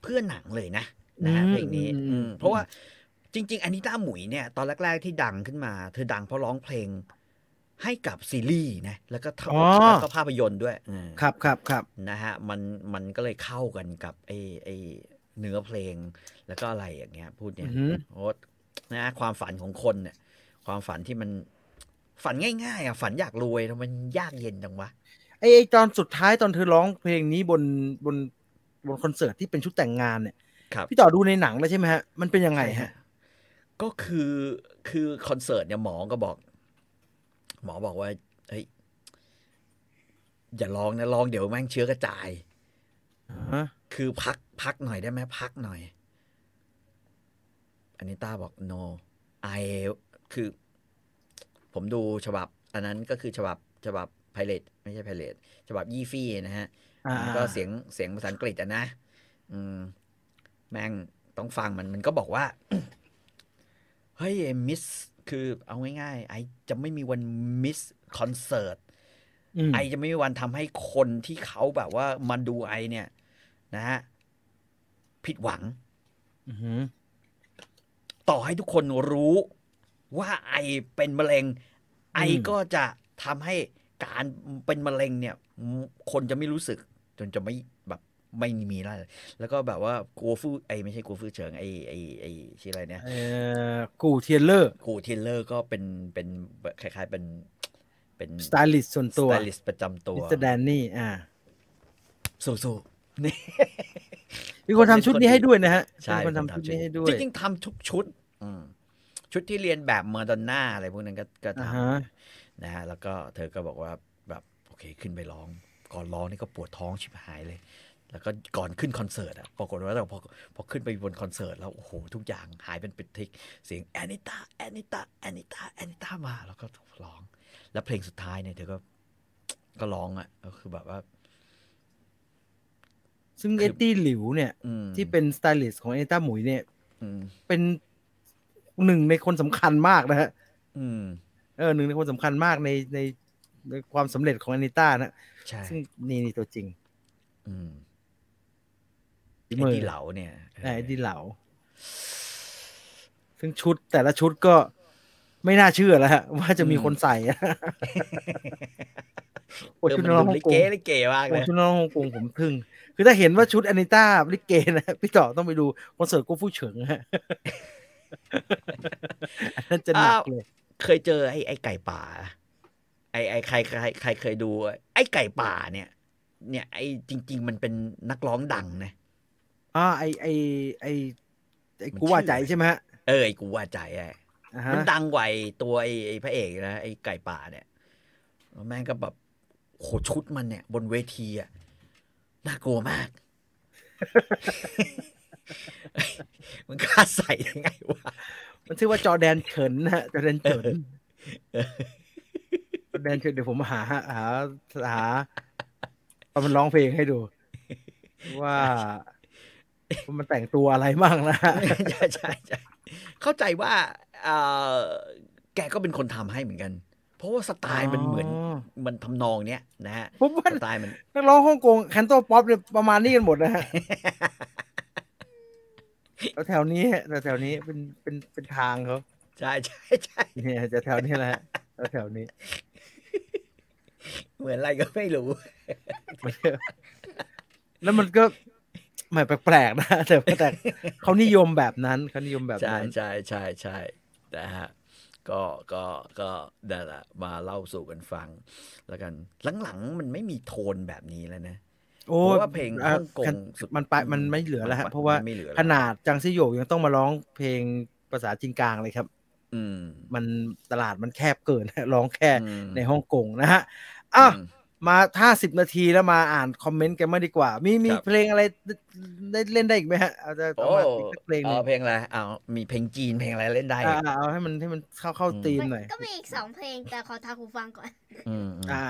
เพื่อหนังเลยนะนะฮะอืมเพลงนี้อืมอืมเพราะว่าจริง ๆอันนี้ต้าหมุยเนี่ย ตอนแรก ๆ ที่ดังขึ้นมา เธอดังเพราะร้องเพลงให้กับซีรีส์นะ แล้วก็ทอ๋อแล้วก็ภาพยนตร์ด้วยอืมครับครับครับนะฮะมันมันก็เลยเข้ากันกับไอ้ไอ้เนื้อเพลงแล้วก็อะไรอย่างเงี้ย พูดเนี่ยอือหือโอ้นะความฝันของคนเนี่ย ความฝันที่มันฝันง่ายๆอะฝันอยากรวยทำไมมันยากเย็นจังวะ ไอไอตอนสุดท้ายตอนเธอร้องเพลงนี้บนบนบนคอนเสิร์ตที่เป็นชุดแต่งงานเนี่ยครับพี่ต่อดูในหนังแล้วใช่ไหมฮะ มันเป็นยังไงใช่ฮะ ก็คือคือคอนเสิร์ตเนี่ยหมอก็บอก หมอบอกว่าเฮ้ยอย่าร้องนะร้องเดี๋ยวแม่งเชื้อกระจายฮะคือพักพักหน่อยได้ไหมพักหน่อย อันนี้ต้าบอก no I คือ ผมดูฉบับ อันนั้นก็คือฉบับฉบับไพเรต ไม่ใช่ไพเรตฉบับยี่ฟี่นะฮะอ่ามันก็เสียงเสียงภาษาอังกฤษอะนะอืมแม่งต้องฟังมันมันก็บอกว่า เฮ้ยมิสคือเอาง่ายๆไอจะไม่มีวันมิสคอนเสิร์ตอืมไอจะไม่มีวันทำให้คนที่เขาแบบว่ามันดูไอเนี่ย นะฮะผิดหวังอือหือต่อให้ทุกคนรู้ว่าไอเป็นมะเร็ง ไอก็จะทำให้ การเป็นมะเร็งเนี่ย คนจะไม่รู้สึก จนจะไม่แบบไม่มีแล้วแล้วก็แบบว่ากัวฟู่ไอไม่ใช่กัวฟู่เฉิงไอไอไอชื่ออะไรเนี่ยเอ่อกูเทียนเลอร์กูเทเลอร์ก็เป็นเป็นคล้าย ๆเป็น เป็นสไตลิสต์ส่วนตัวสไตลิสต์ประจำตัวมิสเตอร์แดนนี่อ่าสู้ๆนี่มีคนทำชุดนี้ให้ด้วยนะฮะใช่มีคนทำชุดนี้ให้ด้วย จริงๆทำทุกชุดอืมชุดที่เรียนแบบเมอร์ดอนน่าอะไรพวกนั้นก็ก็อ่าทฮะำ นะฮะแล้วก็เธอก็บอกว่าแบบโอเคขึ้นไปร้อง ก่อนร้องนี่ก็ปวดท้องชิบหายเลย แล้วก็ก่อนขึ้นคอนเสิร์ตอะปรากฏว่าเราพอพอขึ้นไปบนคอนเสิร์ตแล้วโอ้โหทุกอย่างหายเป็นปลิดทิ้งเสียงแอนิตาแอนิตาแอนิตาแอนิตามาแล้วก็ร้อง แล้วเพลงสุดท้ายเนี่ยเธอก็ก็ร้องอะก็คือแบบว่าซึ่งคือเอ็ดดี้หลิวเนี่ยอืมที่เป็นสไตลิสต์ของแอนิต้าหมุยเนี่ยอืมเป็นหนึ่งในคนสำคัญมากนะฮะอืม เออหนึ่งในคนสำคัญมากในในในความสำเร็จของอานิต้านะใช่ซึ่งนี่นี่ตัวจริง อืมฝีไอ้มือที่เหลาเนี่ยไอ้ดีเหลา ซึ่งชุดแต่ละชุดก็ไม่น่าเชื่อแล้วฮะว่าจะมีคนใส่อะโอ้เออชุดมันน้องดูฮ่องลิกงเกลิเกมากเลโอ้ยชุดน้องฮ่องกงผมทึ่ง คือถ้าเห็นว่าชุดอานิต้าลิเกนะพี่ต่อต้องไปดูคอนเสิร์ตกูฟู่เฉิงฮะอันนั้นจะหนักเลย เคยเจอไอ้ไอ้ไก่ป่า ไอ้ไอ้ใครใครใครเคยดู ไอ้ไก่ป่าเนี่ย เนี่ย ไอ้จริง ๆ มันเป็นนักร้องดังนะอ่าไอไอไอไอมันกูว่าชื่อใจใช่ไหมฮะเออไอ้กูว่าใจไอ้อ่าฮะมันดังกว่าไอ้ตัวไอ้ไอ้พระเอกนะไอ้ไก่ป่าเนี่ยแล้วแม่งก็แบบโหชุดมันเนี่ย บนเวทีอะน่ากลัวมากมันกล้าใส่ยังไงวะ มันชื่อว่าจอร์แดนเฉินนะฮะจอร์แดนเฉินเออจอร์แดนเฉินเดี๋ยวผมหา หาหาหาเอามันร้องเพลงให้ดูว่าว่า มันแต่งตัวอะไรบ้างนะฮะใช่ใช่ใช่เข้าใจว่าเออแกก็เป็นคนทำให้เหมือนกัน เพราะว่าสไตล์มันเหมือนมันทำนองเนี้ยนะฮะผมว่าสไตล์มันนักร้องฮ่องกงแคนโตป๊อปเนี่ยประมาณนี้กันหมดนะฮะ แล้วแถวนี้แถวๆนี้เป็นเป็นเป็นทางเขาใช่ใช่ใช่เนี่ยจะแถวนี้แหละฮะแล้วแถวนี้ เหมือนอะไรก็ไม่รู้มันก็แล้วมันก็แหมแปลกๆนะแต่ว่าแต่เขานิยมแบบนั้นเขานิยมแบบใช่นั้นใช่ใช่ใช่นะฮะก็ก็ก็นั่นแหละมาเล่าสู่กันฟัง แล้วกัน หลังๆมันไม่มีโทนแบบนี้แล้วนะ โอ้เพราะว่าเพลงอะฮ่องกงสุดมันไปมันไม่เหลือแล้วฮะมันเพราะว่าไม่เหลือแล้วขนาดจังซี่โยกยังต้องมาร้องเพลงภาษาจีนกลางเลยครับ อืม มันตลาดมันแคบเกินร้องแค่อืมในฮ่องกงนะฮะอะอืมมาห้าสิบนาทีแล้วมาอ่านคอมเมนต์กันมางดีกว่า มีมีครับเพลงอะไรได้เล่นได้อีกไหมฮะเอาจะโอ้เอามาอีกสักเพลงหนึงเอาเพลงอะไรเอามีเพลงจีนเพลงอะไรเล่นได้อ่าอีกเอาให้มันให้มันเข้าเข้าอืมธีมมันหน่อยก็มีอีกสองเพลงแต่ขอทาหูฟังก่อน อืมอืมอ่า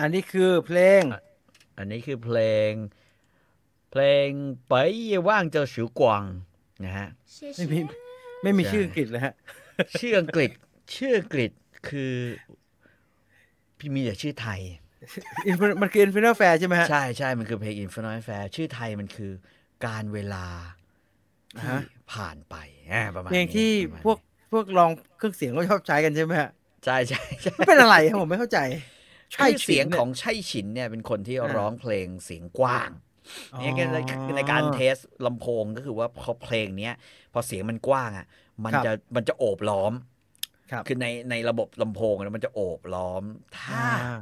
อันนี้คือเพลง อันนี้คือเพลง เพลงไปว่างเจอฉิวกวางนะฮะไม่มีไม่มีใช่ชื่ออังกฤษเลยฮะ ชื่ออังกฤษ ชื่ออังกฤษคือ พี่มีแต่ชื่อไทย Infinite- มันคือ Infinite Fair ใช่ไหมฮะ ใช่ใช่มันคือเพลง Infinite Fair ชื่อไทยมันคือการเวลาอ่าที่ฮะผ่านไปอ่าประมาณเพลงนี้ที่ประมาณพวกพวกลองเครื่องเสียงก็ชอบใช้กันใช่ไหมฮะ ใช่ใช่ใช่มันเป็นอะไรครับผมไม่เข้าใจ ใช่เสียงฉินนี่ของใช่ฉินเนี่ยเป็นคนที่อ่าร้องเพลงเสียงกว้างอ๋อเนี่ยในในการเทสลำโพงก็คือว่าพอเพลงเนี้ยพอเสียงมันกว้างอะมันครับจะมันจะโอบล้อมครับคือในในระบบลำโพงนะมันจะโอบล้อม ถ้าอ่า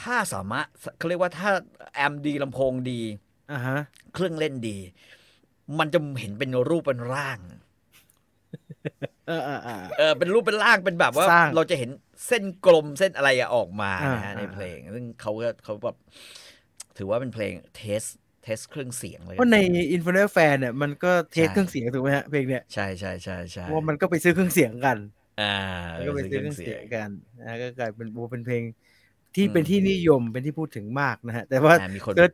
ถ้าสามารถเขาเรียกว่าถ้าแอมดีลำโพงดีอ่าฮะเครื่องเล่นดี มันจะเห็นเป็นรูปเป็นร่าง เออเออเออเออเป็นรูปเป็นร่างเป็นแบบว่าสร้างเราจะเห็น เส้นกลมเส้นอะไรอะออกมานะฮะอ่าในเพลง ซึ่งเขาก็เขาแบบถือว่าเป็นเพลง test test เครื่องเสียงเลยเพราะใน Infernal Affairs เนี่ยมันก็เทสใช่เครื่องเสียงถูกไหมฮะเพลงเนี่ยใช่ใช่ใช่ใช่เพราะว่ามันก็ไปซื้อเครื่องเสียงกัน อ่ามันก็ไปซื้อเครื่องเสีเสียยงงกันนะก็กลายเป็นโอ้เป็นเพลงที่อืมเป็นที่นิยมเป็นที่พูดถึงมากนะฮะ แต่ว่าอ่ามีคน search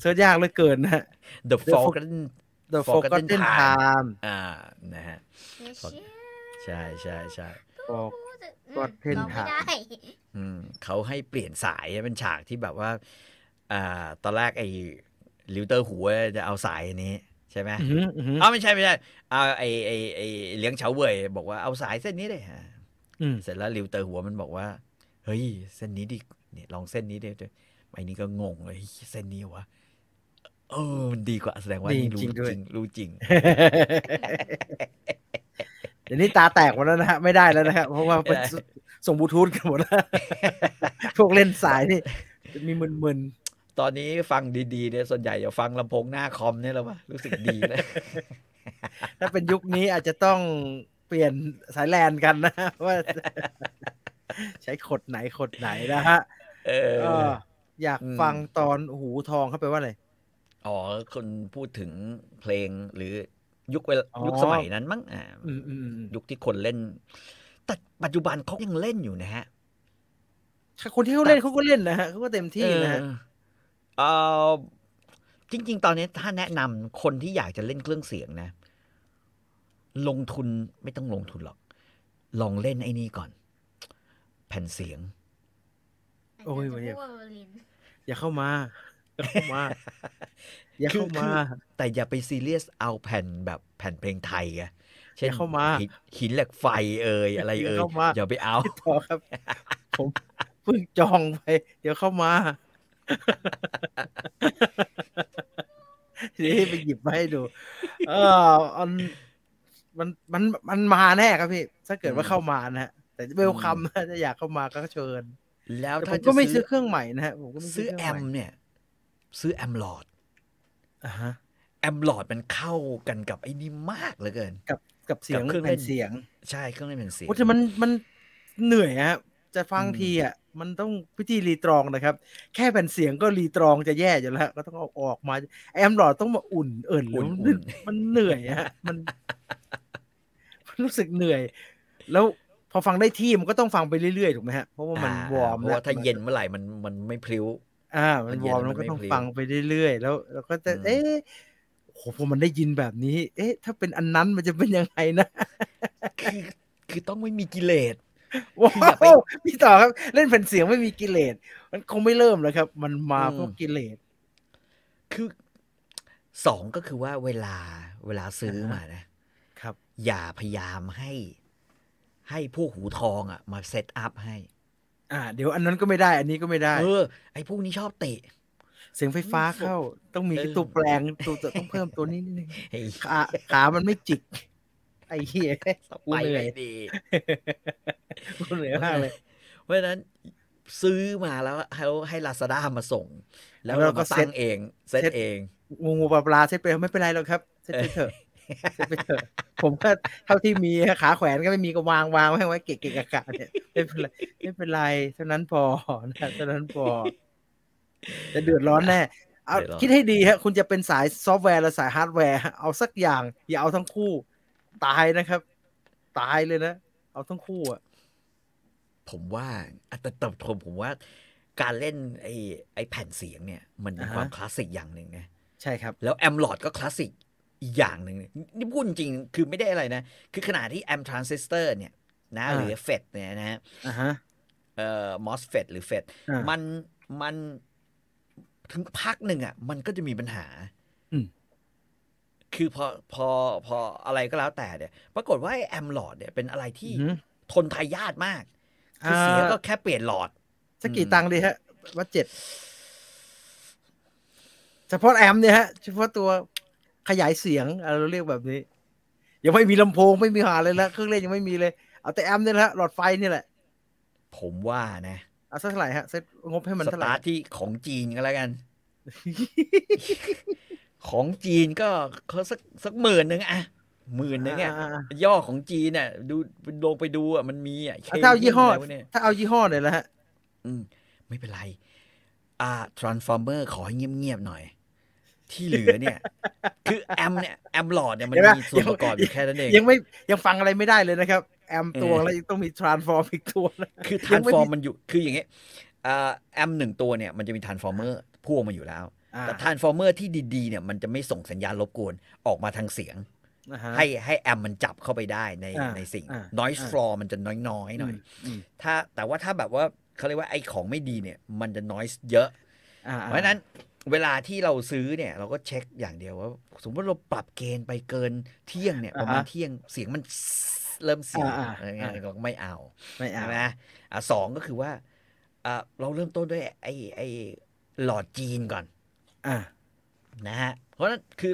search ยากเหลือเกินนะฮะ The The Fo- Forgotten The Forgotten Forgotten Time Time อ่านะฮะใช่ใช่ใช่ Forgotten เราไม่ได้อืมเขาให้เปลี่ยนสายเป็นฉากที่แบบว่าอ่าตอนแรกไอ้หลิวเต๋อหัวจะเอาสายอันนี้ใช่ไหมอือหืออือหืออ๋อไม่ใช่ไม่ใช่เอาไอ้ไอ้ไอ้เหลียงเฉาเหว่ยบอกว่าเอาสายเส้นนี้เลยฮะอืมเสร็จแล้วหลิวเต๋อหัวมันบอกว่า เฮ้ย เส้นนี้ดิเนี่ยลองเส้นนี้ดิไอ้นี่ก็งงเลยเส้นนี้วะเออมันดีกว่าแสดงว่านี่รู้จริงรู้จริงเดี๋ยวนี้ตาแตกหมดแล้วนะฮะไม่ได้แล้วนะครับเพราะว่าเป็นไม่ได้ส่งบลูทูธกันหมดแล้วพวกเล่นสายนี่จะมีมึนตอนนี้ฟังดีๆเนี่ยส่วนใหญ่จะฟังลำโพงหน้าคอมเนี่ยแหละวะรู้สึกดีเลยๆถ้าเป็นยุคนี้อาจจะต้องเปลี่ยนสายแลนกันนะว่า ใช้ขดไหนขดไหนนะฮะเออเอออยากอืมฟังตอนหูทองเข้าไปลว่าอะไรอ๋อคนพูดถึงเพลงหรือ ยุคเวลาอ๋อยุคสมัยนั้นมั้งอ่าอืมอืมอืมยุคที่คนเล่น แต่ปัจจุบันเขายังเล่นอยู่นะฮะคนที่เขาเล่นเขาก็เล่นนะฮะเขาก็เต็มที่นะฮะเออเออจริง ๆ ตอนนี้ถ้าแนะนำคนที่อยากจะเล่นเครื่องเสียงนะ ลงทุนไม่ต้องลงทุนหรอก ลองเล่นไอ้นี่ก่อน แผ่นเสียง โอ้ยวันนี้พูดว่าลินอย่าเข้ามา อย่าเข้ามา อย่าเข้ามา แต่อย่าไปซีเรียสเอาแผ่นแบบแผ่นเพลงไทยไงเช่นอย่าเข้ามาหินหินเหล็กไฟเอ่ยอะไรเอ่ยอย่าเข้ามาอย่าไปเอาพี่ต่อครับ ผมเพิ่งจองไป เดี๋ยวเข้ามานี่ไปหยิบมาให้ดู เออมันมันมันมันมาแน่ครับพี่ ถ้าเกิดว่าเข้ามานะฮะ แต่เวลคัมนะถ้าอยากเข้ามาก็เชิญ แล้วแต่ผถ้ามจะก็ไม่ซื้อเครื่องใหม่นะฮะผมก็ไม่ซื้อเครื่แอใหมเนี่ย ซื้อแอมหลอดอ่าฮะแอมหลอดมันเข้ากันกับไอ้นี่มากเหลือเกิน กับกับเสียงกับเครื่องเล่แผ่นนเสียง ใช่เครื่องเล่นแผ่นเสียงโอ้แต่มันมันเหนื่อยฮะจะฟังอืมทีอะมันต้องพิธีรีตรองนะครับ แค่แผ่นเสียงก็รีตรองจะแย่อยู่แล้ว ก็ต้องเอาออกมาแอมหลอดต้องมาอุ่นเอิ่นหรือมันมันเหนื่อยฮะมันมันรู้สึกเหนื่อย แล้วพอฟังได้ที่มันก็ต้องฟังไปเรื่อยๆถูกไหมฮะเพราะว่ามันาวอร์มเพราะว่าแล้ถ้าเย็นเมื่อไหร่มันมันไม่พลิ้ว อ่า มันมันวเย็นอร์มมัแล้วนก็ไม่ต้องพลิ้วฟังไปเรื่อยๆแล้วเราก็จะอืมเอ๊ะโอ้โหพอมันได้ยินแบบนี้ เอ๊ะ ถ้าเป็นอันนั้นมันจะเป็นยังไงนะ คือคือต้องไม่มีกิเลสว้าอย่าไปวพี่ต่อครับ เล่นแผ่นเสียงไม่มีกิเลสมันคงไม่เริ่มแล้วครับ มันมาอืมเพราะกิเลสคือสองก็คือว่าเวลาเวลาซื้ออ่าฮะมานะ ครับ อย่าพยายามให้ให้พวกหูทองอะ มาเซตอัพให้ อ่า เดี๋ยวอันนั้นก็ไม่ได้ อันนี้ก็ไม่ได้ เออ ไอ้พวกนี้ชอบเตะ เสียงไฟฟ้าเข้า ต้องมีเออตัวแปลงตัวต้องเพิ่มตัวนี้นิดนึงไอ้ขาขามันไม่จิก ไอ้เหี้ยสกูไปเหนื่อยไม่ดีกูเหนื่อยมากเลย เพราะฉะนั้นซื้อมาแล้วให้ให้ลาซาด้ามาส่ง แล้วแล้วเราเราก็ก็เซ็ตั้ตงเอง set set เอง งูงูปลาปลาเซ็ตไปไม่เป็นไรหรอกครับ เซ็ตไปเถอะเซ็ตไปเถอะ ผมก็เท่าที่มีขาแขวนก็ไม่มีก็วางวางไว้ให้ไว้เกะเกะกะกะเนี่ยไม่เป็นไรไม่เป็นไรเท่านั้นพอนะเท่านั้นพอจะเดือดร้อนแน่เอาเดือดร้อนคิดให้ดีฮะ คุณจะเป็นสายซอฟต์แวร์หรือสายฮาร์ดแวร์ เอาสักอย่าง อย่าเอาทั้งคู่ ตายนะครับ ตายเลยนะ เอาทั้งคู่อะผมว่าอะแต่แต่ผมผมว่า การเล่นไอ้ไอ้แผ่นเสียงเนี่ย มันเป็นอ่าฮะความคลาสสิกอย่างหนึ่งนะใช่ครับ แล้ว amp หลอดก็คลาสสิก อีกอย่างหนึ่งนี่พูดจริงๆคือไม่ได้อะไรนะ คือขนาดที่ amp ทรานซิสเตอร์เนี่ยนะอ่าหรือ FET เนี่ยนะฮะอ่าฮะเอ่อ MOSFET หรือ FET อ่ามันมันถึงพักหนึ่งอะ มันก็จะมีปัญหาอืมคือพอพอพออะไรก็แล้วแต่เนี่ย ปรากฏว่าไอ้แอมหลอดเนี่ยเป็นอะไรที่อือหือทนทายาทมาก คือเสียก็แค่เปลี่ยนหลอดสักกี่ตังค์ดีฮะว่าเจ็ดเฉพาะแอมป์เนี่ยฮะเฉพาะตัว ขยายเสียงอะเราเรียกแบบนี้ ยังไม่มีลำโพงไม่มีหาเลยละเครื่องเล่นยังไม่มีเลย เอาแต่แอมป์เนี่ยแหละฮะหลอดไฟนี่แหละ ผมว่านะ เอาสักเท่าไหร่ฮะเซ็ตงบให้มันสเท่าไหร่ตาร์ทที่ของจีนก็แล้วกัน ของจีนก็เขาสักสักหมื่นหนึ่งอะหมื่นหนึ่งอะอ่าย่อของจีนน่ะดูลงไปดูอะมันมีอะอะถ้าเอายี่ห้อะไรวะเนี่ยถ้าเอายี่ห้อหน่อยละฮะอืม ไม่เป็นไร อ่า transformer ขอให้เงียบๆหน่อย ที่เหลือเนี่ย คือแอมเนี่ยแอมหลอดเนี่ยมันเห็นไหมมีส่วนประกอบอยู่แค่นั้นเองยังไม่ยังฟังอะไรไม่ได้เลยนะครับ แอมตัวเออแล้วยังต้องมี transform อีกตัวนะคือยังไม่มี transform มันอยู่คืออย่างเงี้ยอ่าแอมหนึ่งตัวเนี่ยมันจะมี transformer พ่วงมาอยู่แล้วอ่าแต่ transformer ที่ดีๆเนี่ยมันจะไม่ส่งสัญญาณรบกวนออกมาทางเสียงอ่าฮะให้ให้แอมมันจับเข้าไปได้ในอ่าในสิ่งอ่า noise อ่า floor มันจะน้อยๆหน่อยอืมถ้าแต่ว่าถ้าแบบว่าเขาเรียกว่าไอ้ของไม่ดีเนี่ย มันจะ noise เยอะอ่าเพราะฉะนั้น เวลาที่เราซื้อเนี่ยเราก็เช็คอย่างเดียวว่า สมมติเราปรับเกณฑ์ไปเกินเที่ยงเนี่ยประมาณเที่ยงเสียงมันเริ่มเสียงอ่าอะไรเงี้ยอ่าเราก็ไม่เอาไม่เอาใช่ไหมอะสองก็คือว่าอะเราเริ่มต้นด้วยไอ้ไอ้หลอดจีนก่อน อ่านะฮะเพราะฉะนั้นคือ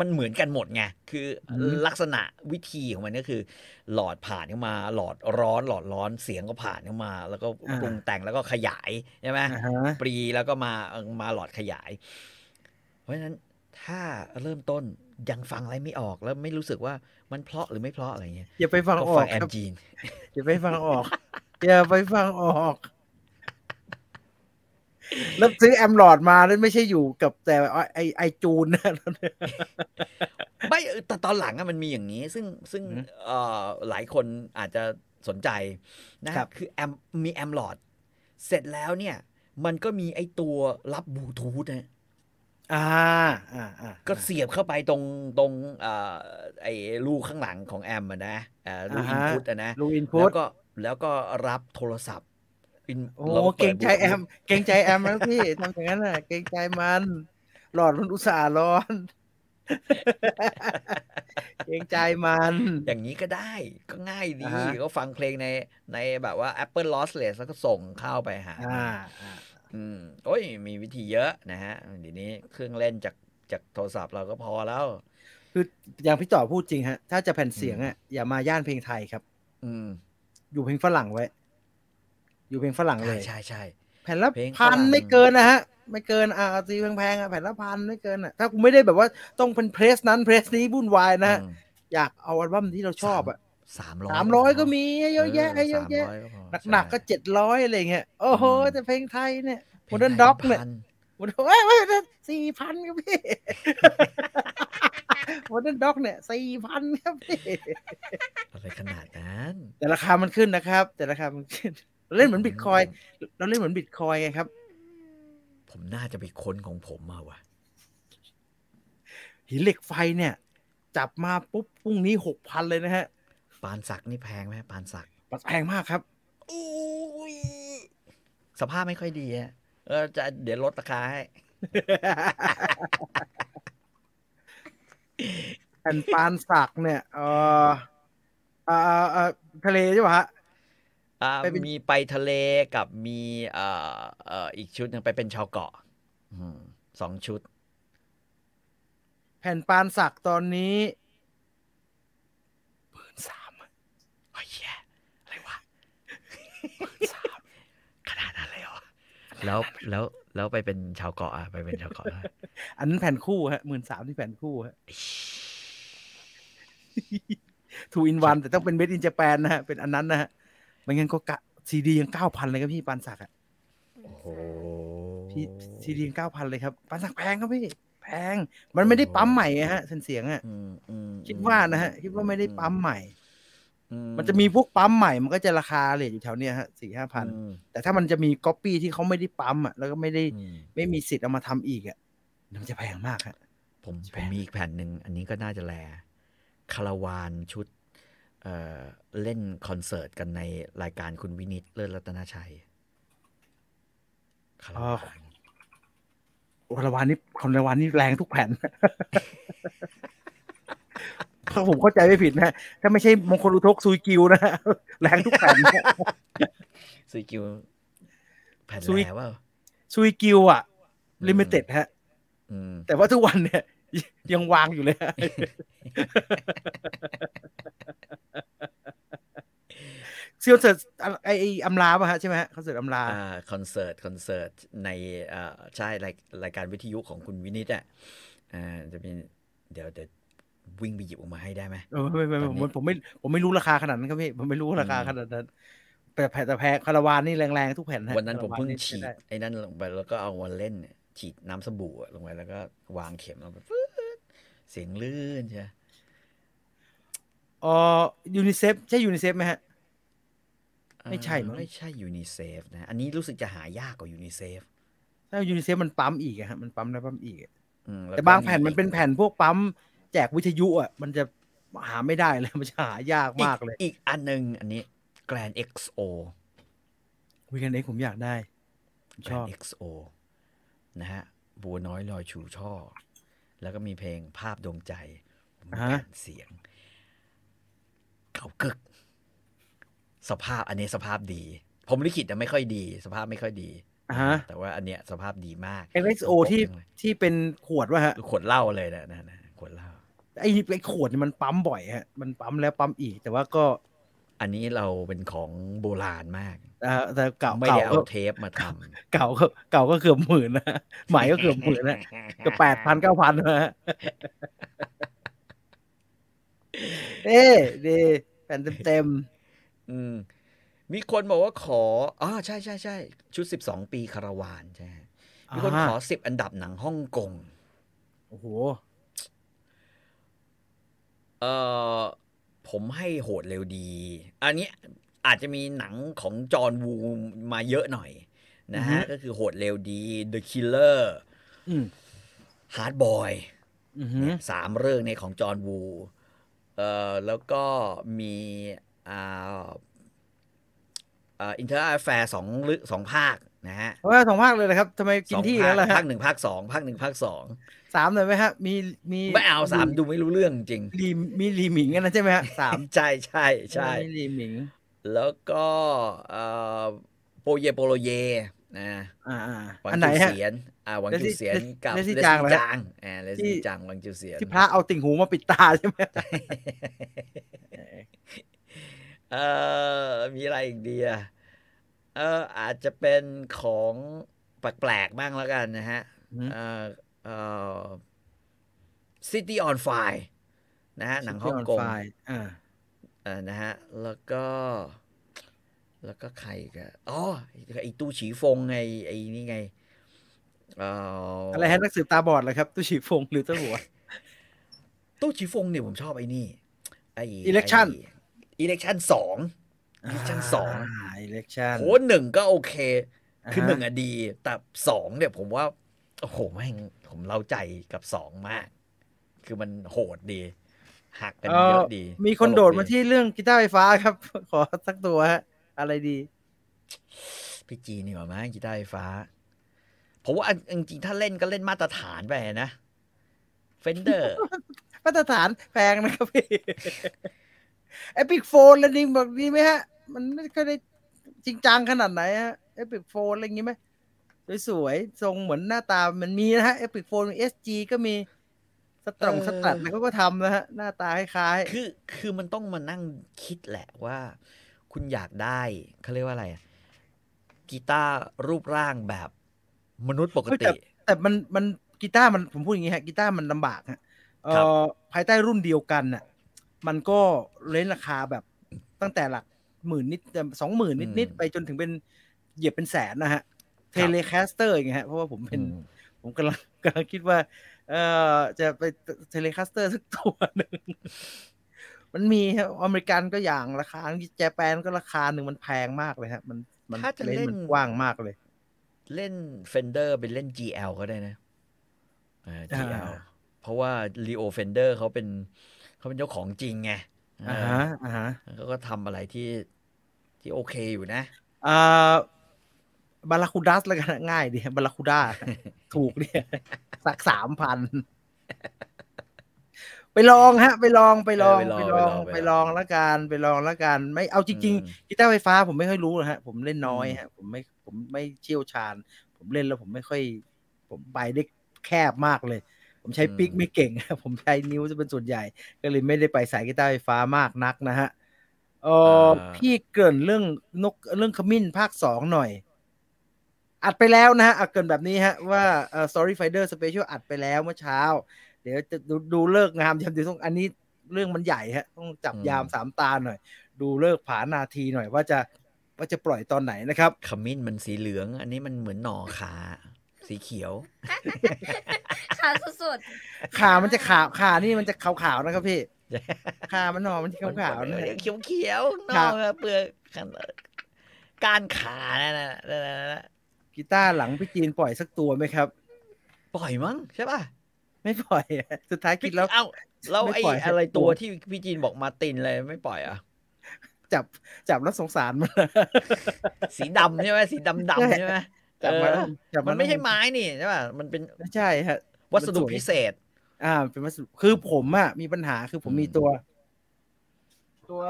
มันเหมือนกันหมดไงคืออมลักษณะวิธีของมันก็คือ หลอดผ่านเข้ามา หลอดร้อน หลอดร้อนเสียงก็ผ่านเข้ามา แล้วก็ปรุงแต่งแล้วก็ขยายใช่ไหมอ่าฮะปรีแล้วก็มาเอ่อมาหลอดขยาย เพราะฉะนั้นถ้าเริ่มต้นยังฟังอะไรไม่ออกแล้วไม่รู้สึกว่ามันเพราะหรือไม่เพราะอะไรเงี้ยอย่าไปฟังก็ออฟักงแอคมรับจีนอย่าไปฟังออกอย่าไปฟังออก แล้วซื้อแอมหลอดมาแล้วไม่ใช่อยู่กับแต่ไอไอจูนนะไม่เออแต่ตอนหลังอะมันมีอย่างนี้ ซึ่งซึ่งอืมเอ่อหลายคนอาจจะสนใจนะคครัรับบคือแอมมีแอมหลอด เสร็จแล้วเนี่ย มันก็มีไอตัวรับบลูทูธนะอ่าอ่าอ่าก็เสียบเข้าไปตรงตรงเอ่อไอ้ลูกข้างหลังของแอมอะนะเอ่อลูกอินพุตอะนะลูอินพุแล้ตวก็แล้วก็รับโทรศัพท์ in- โอ้แล้วปิดเกรงใจแอม Bluetooth เกรงใจแอมนะพี่ทำอย่างนั้นน่ะ เกรงใจมัน หลอดมันอุตส่าห์ร้อน เกรงใจมัน อย่างนี้ก็ได้ก็ง่ายดีอ่าฮะก็ฟังเพลงในในแบบว่า Apple Lossless แล้วก็ส่งเข้าไปหาอ่าอ่าอืมโอ้ย มีวิธีเยอะนะฮะเดี๋ยวนี้เครื่องเล่นจากจากโทรศัพท์เราก็พอแล้ว คืออย่างพี่ต่อพูดจริงฮะ ถ้าจะแผ่นเสียงอะอย่ามาย่านเพลงไทยครับ อืม อยู่เพลงฝรั่งไว้ อยู่เพลงฝรั่งเลใช่ยใช่ใช่แผ่นละเพลงฝรั่งพันไม่เกินนะฮะ ไม่เกินอ่าเอาตีแพงๆอะแผ่นละพันไม่เกินอะถ้ากูไม่ได้แบบว่าต้องเป็น press นั้น press นี้วุ่นวายนะฮะอืมอยากเอาอัลบั้มที่เราชอบอะสามร้อยสามร้อยก็มีให้เยอะแยะให้เยอะแยะสามร้ก็พอหนักๆก็ใช่เจ็ดร้อยอะไรเงี้ยโอ้โหอืมแต่เพลงไทยเนี่ยเพโมลงเดิร์นด็อกก็เนี่ยพันโมเดิร์นเอ้ยเอ้ยสี่พันครับพี่โมเดิร์นด็อกเนี่ยสี่พันครับพี่อะไรขนาดนั้น แต่ราคามันขึ้นนะครับ แต่ราคามันขึ้น เราเล่นเหมือนบิตคอยน์เราเล่นเหมือนบิตคอยน์ไงครับ ผมน่าจะไปค้นของผมมาว่ะ หินเหล็กไฟเนี่ย จับมาปุ๊บพรุ่งนี้หกพันเลยนะฮะ ปานสักนี่แพงไหมปานสักแพงมากครับอุ้ยสภาพไม่ค่อยดีอะเออจะเดี๋ยวลดราคาให้แผ่นปานสักเนี่ยเออเออเออทะเลใช่ปะฮะ อ่าไปเป็น มีไปทะเลกับมีเอ่อเอ่ออีกชุดหนึ่งไปเป็นชาวเกาะอืมสองชุด แผ่นปานสักตอนนี้หมื่นสามโอ้ยแย่อะไรวะขนาดนั้นเลยเหรอแล้วแล้วแล้วไปเป็นชาวเกาะอะไปเป็นชาวเกาะอะอันนั้นแผ่นคู่ฮะหมื่นสามที่แผ่นคู่ฮะtwo in one แต่ต้องเป็นเมดอิน a แปนนะฮะเป็นอันนั้นนะฮะ ไม่งั้นก็กะซีดียังเก้าพันเลยครับพี่ปานศักดิ์อะโอ้โหพี่ซีดียังเก้าพันเลยครับปานศักดิ์แพงครับพี่ แพง มันไม่ได้ปั๊มใหม่อะฮะเสียงอะอืมอืมคิดว่านะฮะ คิดว่าไม่ได้ปั๊มใหม่อืมมันจะมีพวกปั๊มใหม่ มันก็จะราคา rate อยู่แถวเนี้ยฮะสี่ห้าพันอืมแต่ถ้ามันจะมีก๊อปปี้ที่เขาไม่ได้ปั๊มอะ แล้วก็ไม่ได้อืมไม่มีสิทธิ์เอามาทำอีกอะ มันจะแพงมากฮะผมแพผมงมีอีกแผ่นหนึ่ง อันนี้ก็น่าจะแลคาราวานชุด เอ่อเล่นคอนเสิร์ตกันในรายการคุณวินิตเลิศรัตนชัยคาราวานคาราวานนี่คาราวานนี่แรงทุกแผ่นถ้าผมเข้าใจไม่ผิดนะ ถ้าไม่ใช่มงคลอุทกซุยกิวนะ แรงทุกแผ่นซีกิวแผ่นซุยแลว่าซุยกิวอะอืมลิมิเต็ดฮะอืมแต่ว่าทุกวันเนี่ย ยังวางอยู่เลยฮะเซียวเสิร์ตไอไอ้อำลาป่ะฮะใช่ไหมฮะคอนเสิร์ตอำลาอ่าคอนเสิร์ตคอนเสิร์ตในอ่าใช่รายรายการวิทยุของคุณวินิตอะอ่าจะมีเดี๋ยวเดี๋ยววิ่งไปหยิบออกมาให้ได้ไหมเออไม่ไม่ตอนนี้ผมผมไม่ผมไม่รู้ราคาขนาดนั้นครับพี่ผมไม่รู้ราคาอืมขนาดนั้นแต่แผ่นแต่แพ้คาราวานนี่แรงๆทุกแผ่นฮะวันนั้นผมเพิ่งคาราวาฉีดใช้ได้ไอ้นั่นลงไปแล้วก็เอามาเล่นเนี่ย ฉีดน้ำสบู่อะลงไปแล้วก็วางเข็มลงไปฟึ๊ดเสียงลื่นใช่อ๋อยูนิเซฟใช่ยูนิเซฟไหมฮะ ไม่ใช่มั้งไม่ใช่ยูนิเซฟนะ อันนี้รู้สึกจะหายากกว่ายูนิเซฟถ้ายูนิเซฟมันปั๊มอีกอะฮะมันปั๊มแล้วปั๊มอีกอะอืมล้วแต่ก็บางแผ่นอีกมันเป็นแผ่นพวกปั๊ม แจกวิทยุอะ มันจะหาไม่ได้เลย มันจะหายากมากเลย อีกอันหนึ่งอันนี้ Grand XO วีกันเอ็กผมอยากได้ผมชอบ Grand XO นะฮะบัวน้อยลอยชูช่อ แล้วก็มีเพลงภาพดวงใจผมมีอ่าฮะแผ่นเสียง เก่ากึก สภาพอันนี้สภาพดี ผมลิขิตแต่ไม่ค่อยดี สภาพไม่ค่อยดีอ่าฮะแต่ว่าอันเนี้ยสภาพดีมาก XO ที่ที่เป็นขวดวะฮะขวดเหล้าเลยนะนะนะขวดเหล้าไอ้ไอ้ขวดเนี่ยมันปั๊มบ่อยฮะ มันปั๊มแล้วปั๊มอีก แต่ว่าก็ อันนี้เราเป็นของโบราณมากอ่าแต่เก่าไม่เก่าได้เอาก็เทปมาทำเก่าก็เก่าก็เกือบหมื่นนะใหม่ก็เกือบหมื่นนะก็แปดพันเก้าพันนะฮะเอ๊ดีแผ่นเต็มอืมมีคนบอกว่าขออ๋อใช่ใช่ใช่ชุดสิบสองปีคาราวานใช่ๆมีคนอ่าขอสิบอันดับหนังฮ่องกง โอ้โห เออ ผมให้โหดเร็วดี อันนี้อาจจะมีหนังของจอห์นวูมาเยอะหน่อยนะฮะอือฮึก็คือโหดเร็วดี The Killer อืม Hard Boy อือหือเนี่ยสามเรื่องในของจอห์นวูเอ่อแล้วก็มีอ่าอ่าอินเทอร์แฟร์สองลึสองภาค นะฮะเพราะว่าสองภาคเลยนะครับทำไมกิสนองที่ภาแล้ควล่ะฮะภาคหนึ่งภาคสองภาคหนึ่งภาคสองสามเลยไหมฮะมีมีไม่เอาสามดูไม่รู้เรื่องจริงรีมีรีหมิงกันนะใช่ไหมฮะสามใช่ใช่ใช่มีรีหมิง แล้วก็เอ่อโปเยโปโลเยนะอ่าอ่าวังอันไหนจูฮะเสียนอ่าวังเลจูซี่เสียนกับเลซี่เลจางซี่เหรอฮะจางอ่าเลที่ซี่จางวังจูเสียนที่พระเอาติ่งหูมาปิดตาใช่ไหมเอ่อมีอะไรอีกดีอะ เอออาจจะเป็นของแปลกๆบ้างแล้วกันนะฮะอืมเอ่อเอ่อ City on Fire นะฮะ หนังฮ่องกงไฟล์อ่าเออนะฮะ แล้วก็ แล้วก็ใครอีกันอ๋อไอตู้ฉีฟงไงไอนี่ไงเอ่ออะไรฮะนักสืบตาบอดเหรอครับ ตู้ฉีฟงหรือตู้หัว ตู้ฉีฟงเนี่ยผมชอบไอ้นี่ไอ Election Election สอง Election สอง Election โหหนึ่งก็โอเค คือหนึ่งอะดี แต่สองเนี่ยผมว่า โอ้โหแม่งผมเร้าใจกับสองมาก คือมันโหดดี หักกันเอ่เยออะดี มีคนตลกโดดมาที่เรื่องกีตาร์ไฟฟ้าครับ ขอสักตัวฮะ อะไรดี พี่จีนี่หว่ามั้งกีตาร์ไฟฟ้า ผมว่าอันจริงๆถ้าเล่นก็เล่นมาตรฐานไปนะ Fenderมาตรฐานแพงนะครับพี่ Epiphone แล้วนี่บอกดีไหมฮะ มันไม่ค่อยได้จริงจังขนาดไหนฮะ Epiphone อะไรอย่างงี้ไหมสวยๆทรงเหมือนหน้าตามันมีนะฮะ Epiphone SG ก็มี Strat เออ Strat แล้วเขาก็ทำนะฮะหน้าตาคล้ายคือคือมันต้องมานั่งคิดแหละว่า คุณอยากได้เขาเรียกว่าอะไรอะกีตาร์รูปร่างแบบมนุษย์ปกติๆแต่มันมันกีตาร์มันผมพูดอย่างงี้ฮะกีตาร์มันลำบากฮะเอ่ครับอภายใต้รุ่นเดียวกันน่ะ มันก็ range ราคาแบบตั้งแต่หลัก หมื่นนิดสองหมื่นนิด ๆ ไปจนถึงเป็นเหยียบเป็นแสนนะฮะ Telecaster อย่างเงี้ยฮะเพราะว่าผมเป็นอืมผมกำลังกำลังคิดว่า เอ่อจะไป Telecaster สักตัวหนึ่งมันมีฮะอเมริกันก็อย่างราคาเจแปนก็ราคาหนึ่งมันแพงมากเลยฮะมันมันถ้าจะเลนเล่นมันกว้างมากเลย เล่น Fender เป็นเล่น GL ก็ได้นะเออ GL อ่าเพราะว่า Leo Fender เขาเป็นเขาเป็นเจ้าของจริงไงอ่าฮะอ่าฮะเออเขาก็ทำอะไรที่ ที่โอเคอยู่นะอ่าบาราคูดัสแล้วกันนะง่ายดีบาราคูด้าถูกเนี่ยสักสามพันไปลองฮะ ไปลองไปลองเออไปไปลลอองงไปไปลลอองงละกันไปลองละกันไม่เอาจริงอืมๆกีตาร์ไฟฟ้าผมไม่ค่อยรู้หรอกฮะ ผมเล่นน้อยอืมฮะ ผมไม่ผมไม่เชี่ยวชาญ ผมเล่นแล้วผมไม่ค่อย ผมไปได้แคบมากเลย ผมใช้ปิกไม่เก่งผมใช้นิ้วจะเป็นส่วนใหญ่ ก็เลยไม่ได้ไปสายกีตาร์ไฟฟ้ามากนักนะฮะ เออพี่เกริ่นเรื่องนกเรื่องขมิ้นภาคสองหน่อย อัดไปแล้วนะฮะอัดเกินแบบนี้ฮะ ว่าเอ่อ Story Finder Special อัดไปแล้วเมื่อเช้า เดี๋ยวจะดูดูเลิกษ์งามยามดีต้องอันนี้เรื่องมันใหญ่ฮะ ต้องจับยามสามตาหน่อย ดูเลิกษ์ผานาทีหน่อยว่าจะว่าจะปล่อยตอนไหนนะครับ ขมิ้นมันสีเหลือง อันนี้มันเหมือนหน่อขา สีเขียว ขาวสุดขามันจะขาวขานี่มันจะขาวๆนะครับพี่ ขามันหนอมันจะขาวๆนะเขียวเขียวๆนครัอบกเปลือกก้านขานั่นน่ะนั่นน่ะนั่นน่ะกีตาร์หลังพี่จีนปล่อยสักตัวไหมครับ ปล่อยมั้งใช่ป่ะไม่ปล่อยอะสุดท้ายคิดแล้วเอ้าแล้วไม่ไอ้ปล่อยอะไรให้ตัตัววที่พี่จีนบอกมาตินเลยไม่ปล่อยอะจับจับแล้วสงสารมันสีดำใช่ไหมสีดำดำใช่ไหมจับมาเออจับมันไม่ใช่แล้วไม้นี่ใช่ป่ะมันเป็นไม่ใช่ฮะวัสดุมันสวยพิเศษ อ่า เป็นวัสดุคือผมอะมีปัญหาคือผมมีอืมตัว ตัว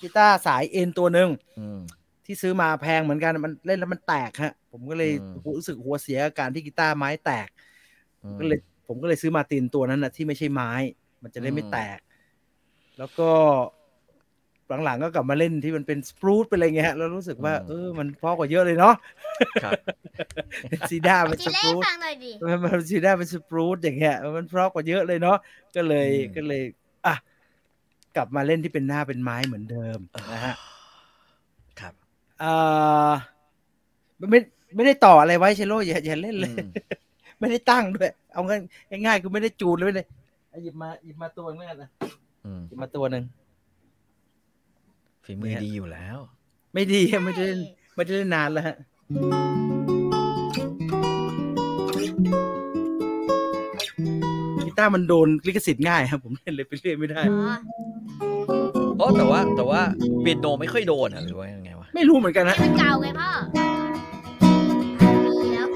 กีตาร์สายเอ็นตัวหนึ่งอืมที่ซื้อมาแพงเหมือนกันมันเล่นแล้วมันแตกฮะ ผมก็เลยอืมรู้สึกหัวเสียกับการที่กีตาร์ไม้แตกอืมก็เลย ผมก็เลยซื้อมาตินตัวนั้นนะที่ไม่ใช่ไม้ มันจะได้ไม่อืมแตก แล้วก็ หลังๆก็กลับมาเล่นที่มันเป็นสปรูตเป็นอะไรเงี้ยฮะแล้วรู้สึกว่าเออมันเพราะกว่าเยอะเลยเนาะครับซีด้าๆเป็นจีสเล่ปรูตฟังหน่อยดิมันมันซีด้าเป็นสปรูตอย่างเงี้ยมันเพราะกว่าเยอะเลยเนาะก็เลยอืมก็เลยอะกลับมาเล่นที่เป็นหน้าเป็นไม้เหมือนเดิมนะฮะครับอ่าไม่ไม่ได้ต่ออะไรไว้เชลโลอย่าอย่าเล่นเลยอืมไม่ได้ตั้งด้วย เอาง่ายง่ายๆคือไม่ได้จูนเลยเลยเอาหยิบมาหยิบมาตัวนึงแล้วกันนะอืมหยิบมาตัวหนึ่ง ฝีมือดีอยู่แล้ว ไม่ดีไม่ได้เล่นไม่ได้เล่นนานแล้วฮะกีตาร์มันโดนลิขสิทธิ์ง่ายครับผมเล่นเลยไปเรื่อยไม่ได้อ๋อโอ้แต่ว่าแต่ว่าเปียโนไม่ค่อยโดนอะหรือว่ายังไงวะไม่รู้เหมือนกันนะมันเก่าไงพ่อมีแล้ว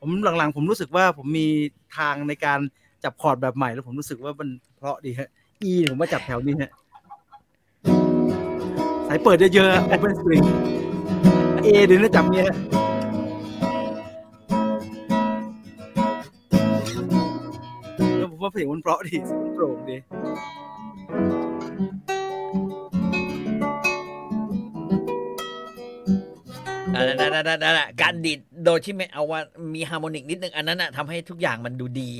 ผมหลังๆ ผมรู้สึกว่าผมมีทางในการจับคอร์ดแบบใหม่แล้วผมรู้สึกว่ามันเพราะดีฮะ E ผมมาจับแถวนี้ฮะสายเปิดเยอะๆ open string A เดี๋ยวนะจับเนี้ยฮะแล้วผมว่าเพลงมันเพราะดีเสียงมันโปร่งดีอันนั้นนั่นนั่นนั่นน่ะการดีดโดยที่ไม่เอาว่ามีฮาร์โมนิกนิดนึง อันนั้นน่ะทำให้ทุกอย่างมันดูดี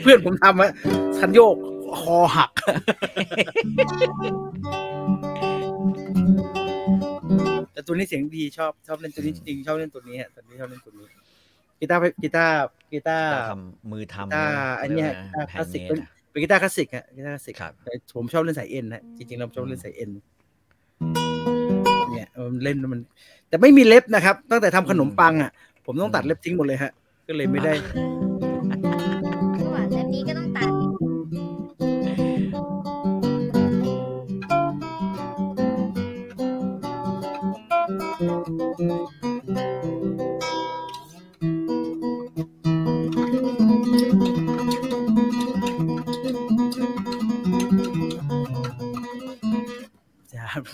เพื่อนผมทำอะคันโยก คอหัก แต่ตัวนี้เสียงดีชอบชอบเล่นตัวนี้จริงๆชอบเล่นตัวนี้ฮะตัวนี้ชอบเล่นตัวนี้กีตาร์กีตาร์กีตาร์ทำมือทำกีตาร์อันเนี้ยเรียกว่ากีตาร์คลาสสิก handmade อะเป็นกีตาร์คลาสสิกฮะกีตาร์คลาสสิกครับแต่ผมชอบเล่นสายเอ็นฮะจริงๆเราชอบเล่นสายเอ็นเนี่ยมันเล่นแล้วมัน แต่ไม่มีเล็บนะครับ ตั้งแต่ทำขนมปังอะ ผมต้องตัดเล็บทิ้งหมดเลยฮะ ก็เลยไม่ได้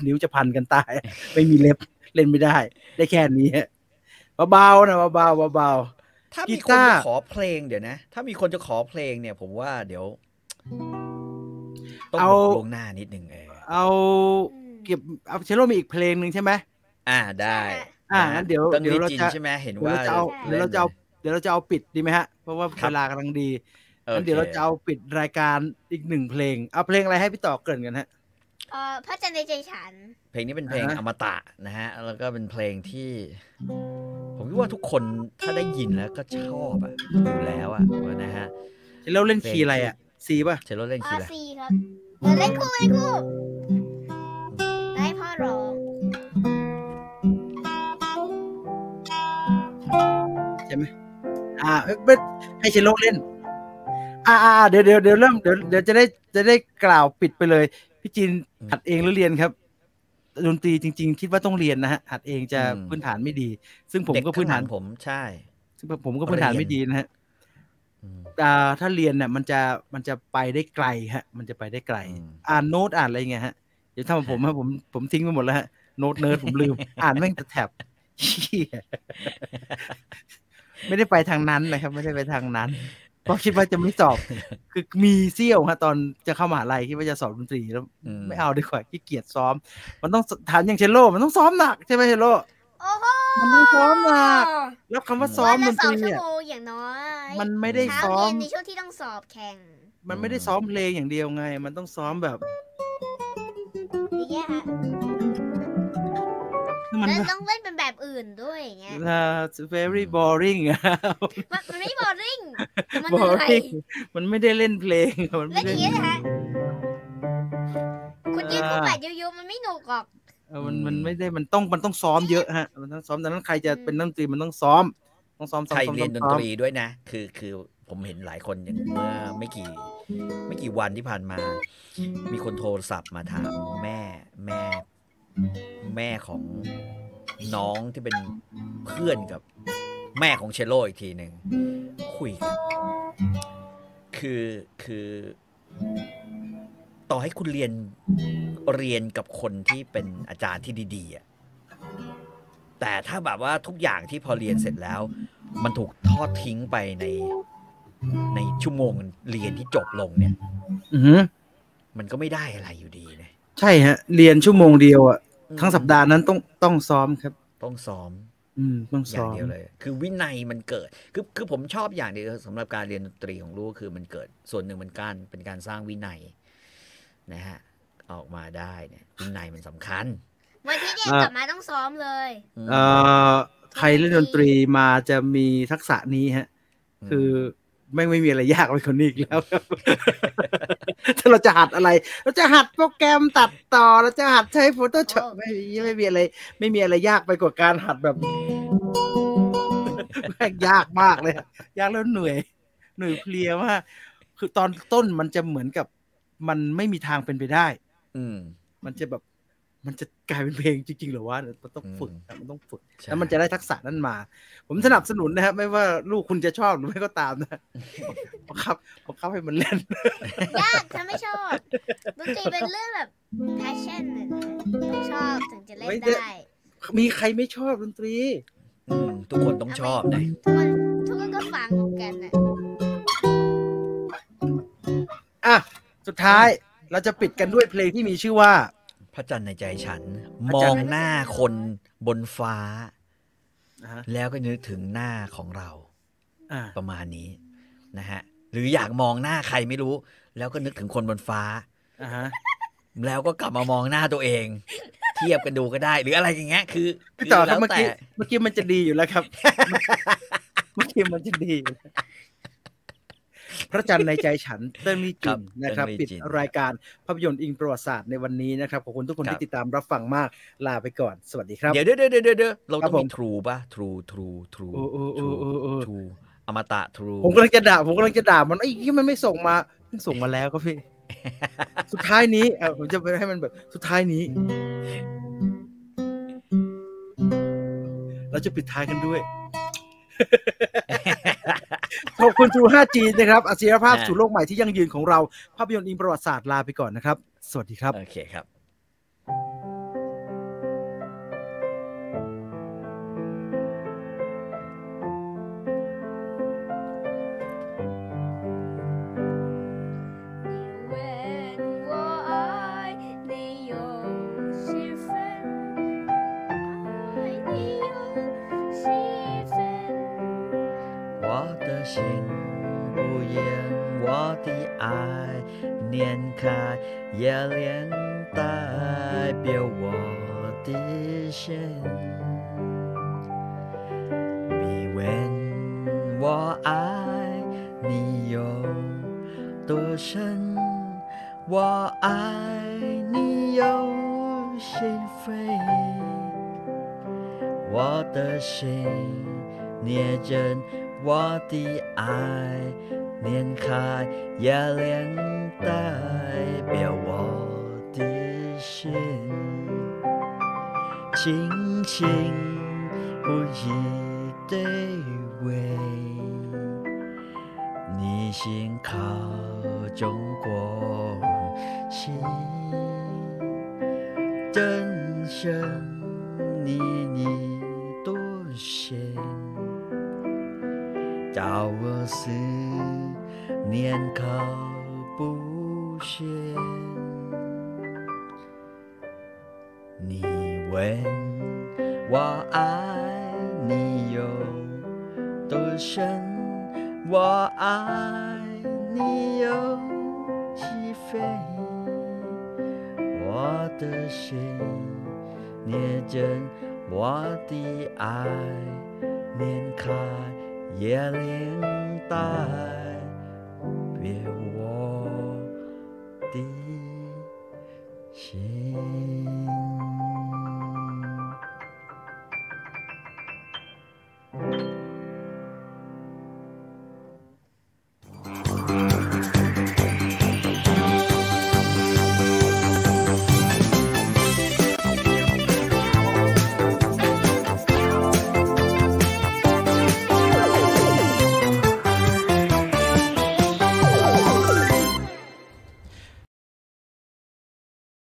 นิ้วจะพันกันตาย ไม่มีเล็บเล่นไม่ได้ ได้แค่นี้ฮะเบาๆนะเบาๆเบาถ้ากีมีคนตาร์จะขอเพลงเดี๋ยวนะ ถ้ามีคนจะขอเพลงเนี่ย ผมว่าเดี๋ยวต้องบอกล่วงหน้านิดนึงเออๆเอาเก็บเอาเชลโลมีอีกเพลงหนึ่งใช่ไหมอ่าได้ อ่าะงั้นเดี๋ยวต้องเดี๋ยวเราจีนจะใช่ไหมเห็นเดี๋ยวว่าเราจะเอาเดี๋ยวเราจะเอาเดี๋ยวเราจะเอาปิดดีไหมฮะ เพราะว่าครับเวลากำลังดีโองั้นคเดี๋ยวเราจะเอาปิดรายการอีกหนึ่งเพลง เอาเพลงอะไรให้พี่ต่อเกรินกันฮะ เอ่อพระจันทร์ในใจฉัน เพลงนี้เป็นเพลงอ่าฮะอมตะนะฮะ แล้วก็เป็นเพลงที่ ผมคิดว่าทุกคนถ้าได้ยินแล้วก็ชอบอะอยู่แล้วอะนะฮะเชลโลเล่นคีย์อะไรอะ C ป่ะเชลโลเล่นอาคีย์อะไร C ครับเออเล่นคู่เล่นคู่ให้พ่อร้องใช่ไหมอ่าเอ้ยไม่ให้เชลโลเล่นอ่าอ่าอ่าเดี๋ยวเดี๋ยวเดี๋ยวเริ่มเดี๋ยวเดี๋ยวจะได้จะได้กล่าวปิดไปเลย พี่จีนหัดเองหรือเรียนครับดนตรีจริง ๆ คิดว่าต้องเรียนนะฮะหัดเองจะพื้นฐานไม่ดี ซึ่งผมเด็กก็พื้นฐานข้งหลังผมใช่ ซึ่งผมก็พื้นฐานไม่ดีนะฮะอืมอ่าถ้าเรียนเนี่ยมันจะมันจะไปได้ไกลฮะ มันจะไปได้ไกลอืมอ่านโน้ตอ่านอะไรเงี้ยฮะเดี๋ยวถ้าผมฮะผมผมทิ้งไปหมดแล้วฮะโน้ตเนิร์ดผมลืม อ่านแม่งแต่แถบเหี้ยไม่ได้ไปทางนั้นนะครับ ไม่ได้ไปทางนั้น เพราะคิดว่าจะไม่สอบ คือมีเซี่ยวฮะตอนจะเข้ามหาลัยคิดว่าจะสอบดนตรีแล้วอืมไม่เอาดีกว่าขี้เกียจซ้อม มันต้องฐานอย่างเชลโลมันต้องซ้อมหนักใช่ไหมเชลโลโอ้โหมันต้องซ้อมหนักแล้วคำว่าซ้อมวันดละนสตองรีชั่วเนี่ยโมงอย่างน้อยมันไม่ได้เช้าซ้อเย็มนในช่วงที่ต้องสอบแข่ง มันไม่ได้ซ้อมเพลงอย่างเดียวไง มันต้องซ้อมแบบอย่างเงี้ยฮะ มัน แล้วต้องเล่นเป็นแบบอื่นด้วยอย่างเงี้ยอ่า very boring อะมันมันไม่บอริงมันเหนื่อย boring มันไม่ได้เล่นเพลง มันเล่ไม่นอได้ย่างเงี้ยนะฮะคุณยืนคู่แปดยูๆมันไม่หนุกหรอก เออมันมันไม่ได้มันต้องมันต้องซ้อมเยอะฮะ มันต้องซ้อมดังนั้นใครจะเป็นนักดนตรีมันต้องซ้อม ต้องซ้อมซ้อมใครซ้อมเรียนดนซ้อมตรีด้วยนะ คือคือผมเห็นหลายคนอย่างเมื่อไม่กี่ ไม่กี่วันที่ผ่านมา มีคนโทรศัพท์มาถามแม่แม่ แม่ของน้องที่เป็นเพื่อนกับแม่ของเชลโลอีกทีหนึ่งคุยกันคือคือต่อให้คุณเรียนเรียนกับคนที่เป็นอาจารย์ที่ดีๆอะแต่ถ้าแบบว่าทุกอย่างที่พอเรียนเสร็จแล้ว มันถูกทอดทิ้งไปในในชั่วโมงเรียนที่จบลงเนี่ย อือหือมันก็ไม่ได้อะไรอยู่ดีนะใช่ฮะ เรียนชั่วโมงเดียวอะ ทั้งสัปดาห์นั้นต้องต้องซ้อมครับ ต้องซ้อม อืมต้องอซ้ย่าองมเดียวเลย คือวินัยมันเกิด คือคือผมชอบอย่างเดียวสำหรับการเรียนดนตรีของลูกคือมันเกิด ส่วนหนึ่งมันการเป็นการสร้างวินัย นะฮะ ออกมาได้เนี่ยวินัยมันสำคัญวันที่เรียนอะกลับมาต้องซ้อมเลยมเอ่อใครเล่นดนตรีมาจะมีทักษะนี้ฮะ คือ แม่งไม่มีอะไรยากไปคนนี้อีกแล้วครับถ้าเราจะหัดอะไร เราจะหัดโปรแกรมตัดต่อเราจะหัดใช้ Photoshop ไม่มีไม่มีอะไร ไม่มีอะไรยากไปกว่าการหัดแบบแม่งยากมากเลยอะยากแล้วเหนื่อย เหนื่อยเพลียมากคือตอนต้นมันจะเหมือนกับ มันไม่มีทางเป็นไปได้ อืมมันจะแบบ มันจะกลายเป็นเพลงจริงๆเหรือว่ามันต้องฝึกอืมอะมันต้องฝึกใช่แล้วมันจะได้ทักษะนั้นมา ผมสนับสนุนนะครับ ไม่ว่าลูกคุณจะชอบหรือไม่ก็ตามนะบังคับบังคับให้มันเล่นยากฉันไม่ชอบดนตรีเป็นเรื่องแบบ passion น่ะต้องชอบถึงจะเล่นไม่ได้ได้ มีใครไม่ชอบดนตรีอืมทุกคนต้องชอบนะทุกคนทุกคนก็ฟังกันน่ะอะสุดท้ายเราจะปิดกันด้วยเพลงที่มีชื่อว่า พระจันทร์ในใจฉันพระมจัอนทร์งหน้าคนบนฟ้าอ่าฮะแล้วก็นึกถึงหน้าของเราอ่าประมาณนี้นะฮะ หรืออยากมองหน้าใครไม่รู้ แล้วก็นึกถึงคนบนฟ้าอ่าฮะแล้วก็กลับมามองหน้าตัวเอง เทียบกันดูก็ได้ หรืออะไรอย่างเงี้ย คือพี่ต่อครับแล้วเมื่อแต่กี้เมื่อกี้มันจะดีอยู่แล้วครับ เมื่อกี้มันจะดีอยู่แล้ว พระจันทร์ในใจฉันเติ้งลี่จินนะครับ ปิดรายการภาพยนตร์อิงประวัติศาสตร์ในวันนี้นะครับขอบคุณทุกคนที่ติดตามรับฟังมากลาไปก่อนสวัสดีครับเดี๋ยวเดี๋ยวเดี๋ยวเดี๋ยวเดี๋ยวเราครัต้บองผมมีทรูป่ะทรูทรูทรูโอ้โอ้โอ้โอ้โอ้ทรูอมตะทรูผมกำลังจะด่าผมกำลังจะด่ามันไอ้ที่มันไม่ส่งมามันส่งมาแล้วครับพี่สุดท้ายนี้เออผมจะไปให้มันแบบสุดท้ายนี้ เราจะปิดท้ายกันด้วย ขอบคุณ True 5G นะครับอศิรภาพสู่โลกใหม่ที่ยั่งยืนของเรา ภาพยนตร์อิงประวัติศาสตร์ลาไปก่อนนะครับ สวัสดีครับ โอเคครับ I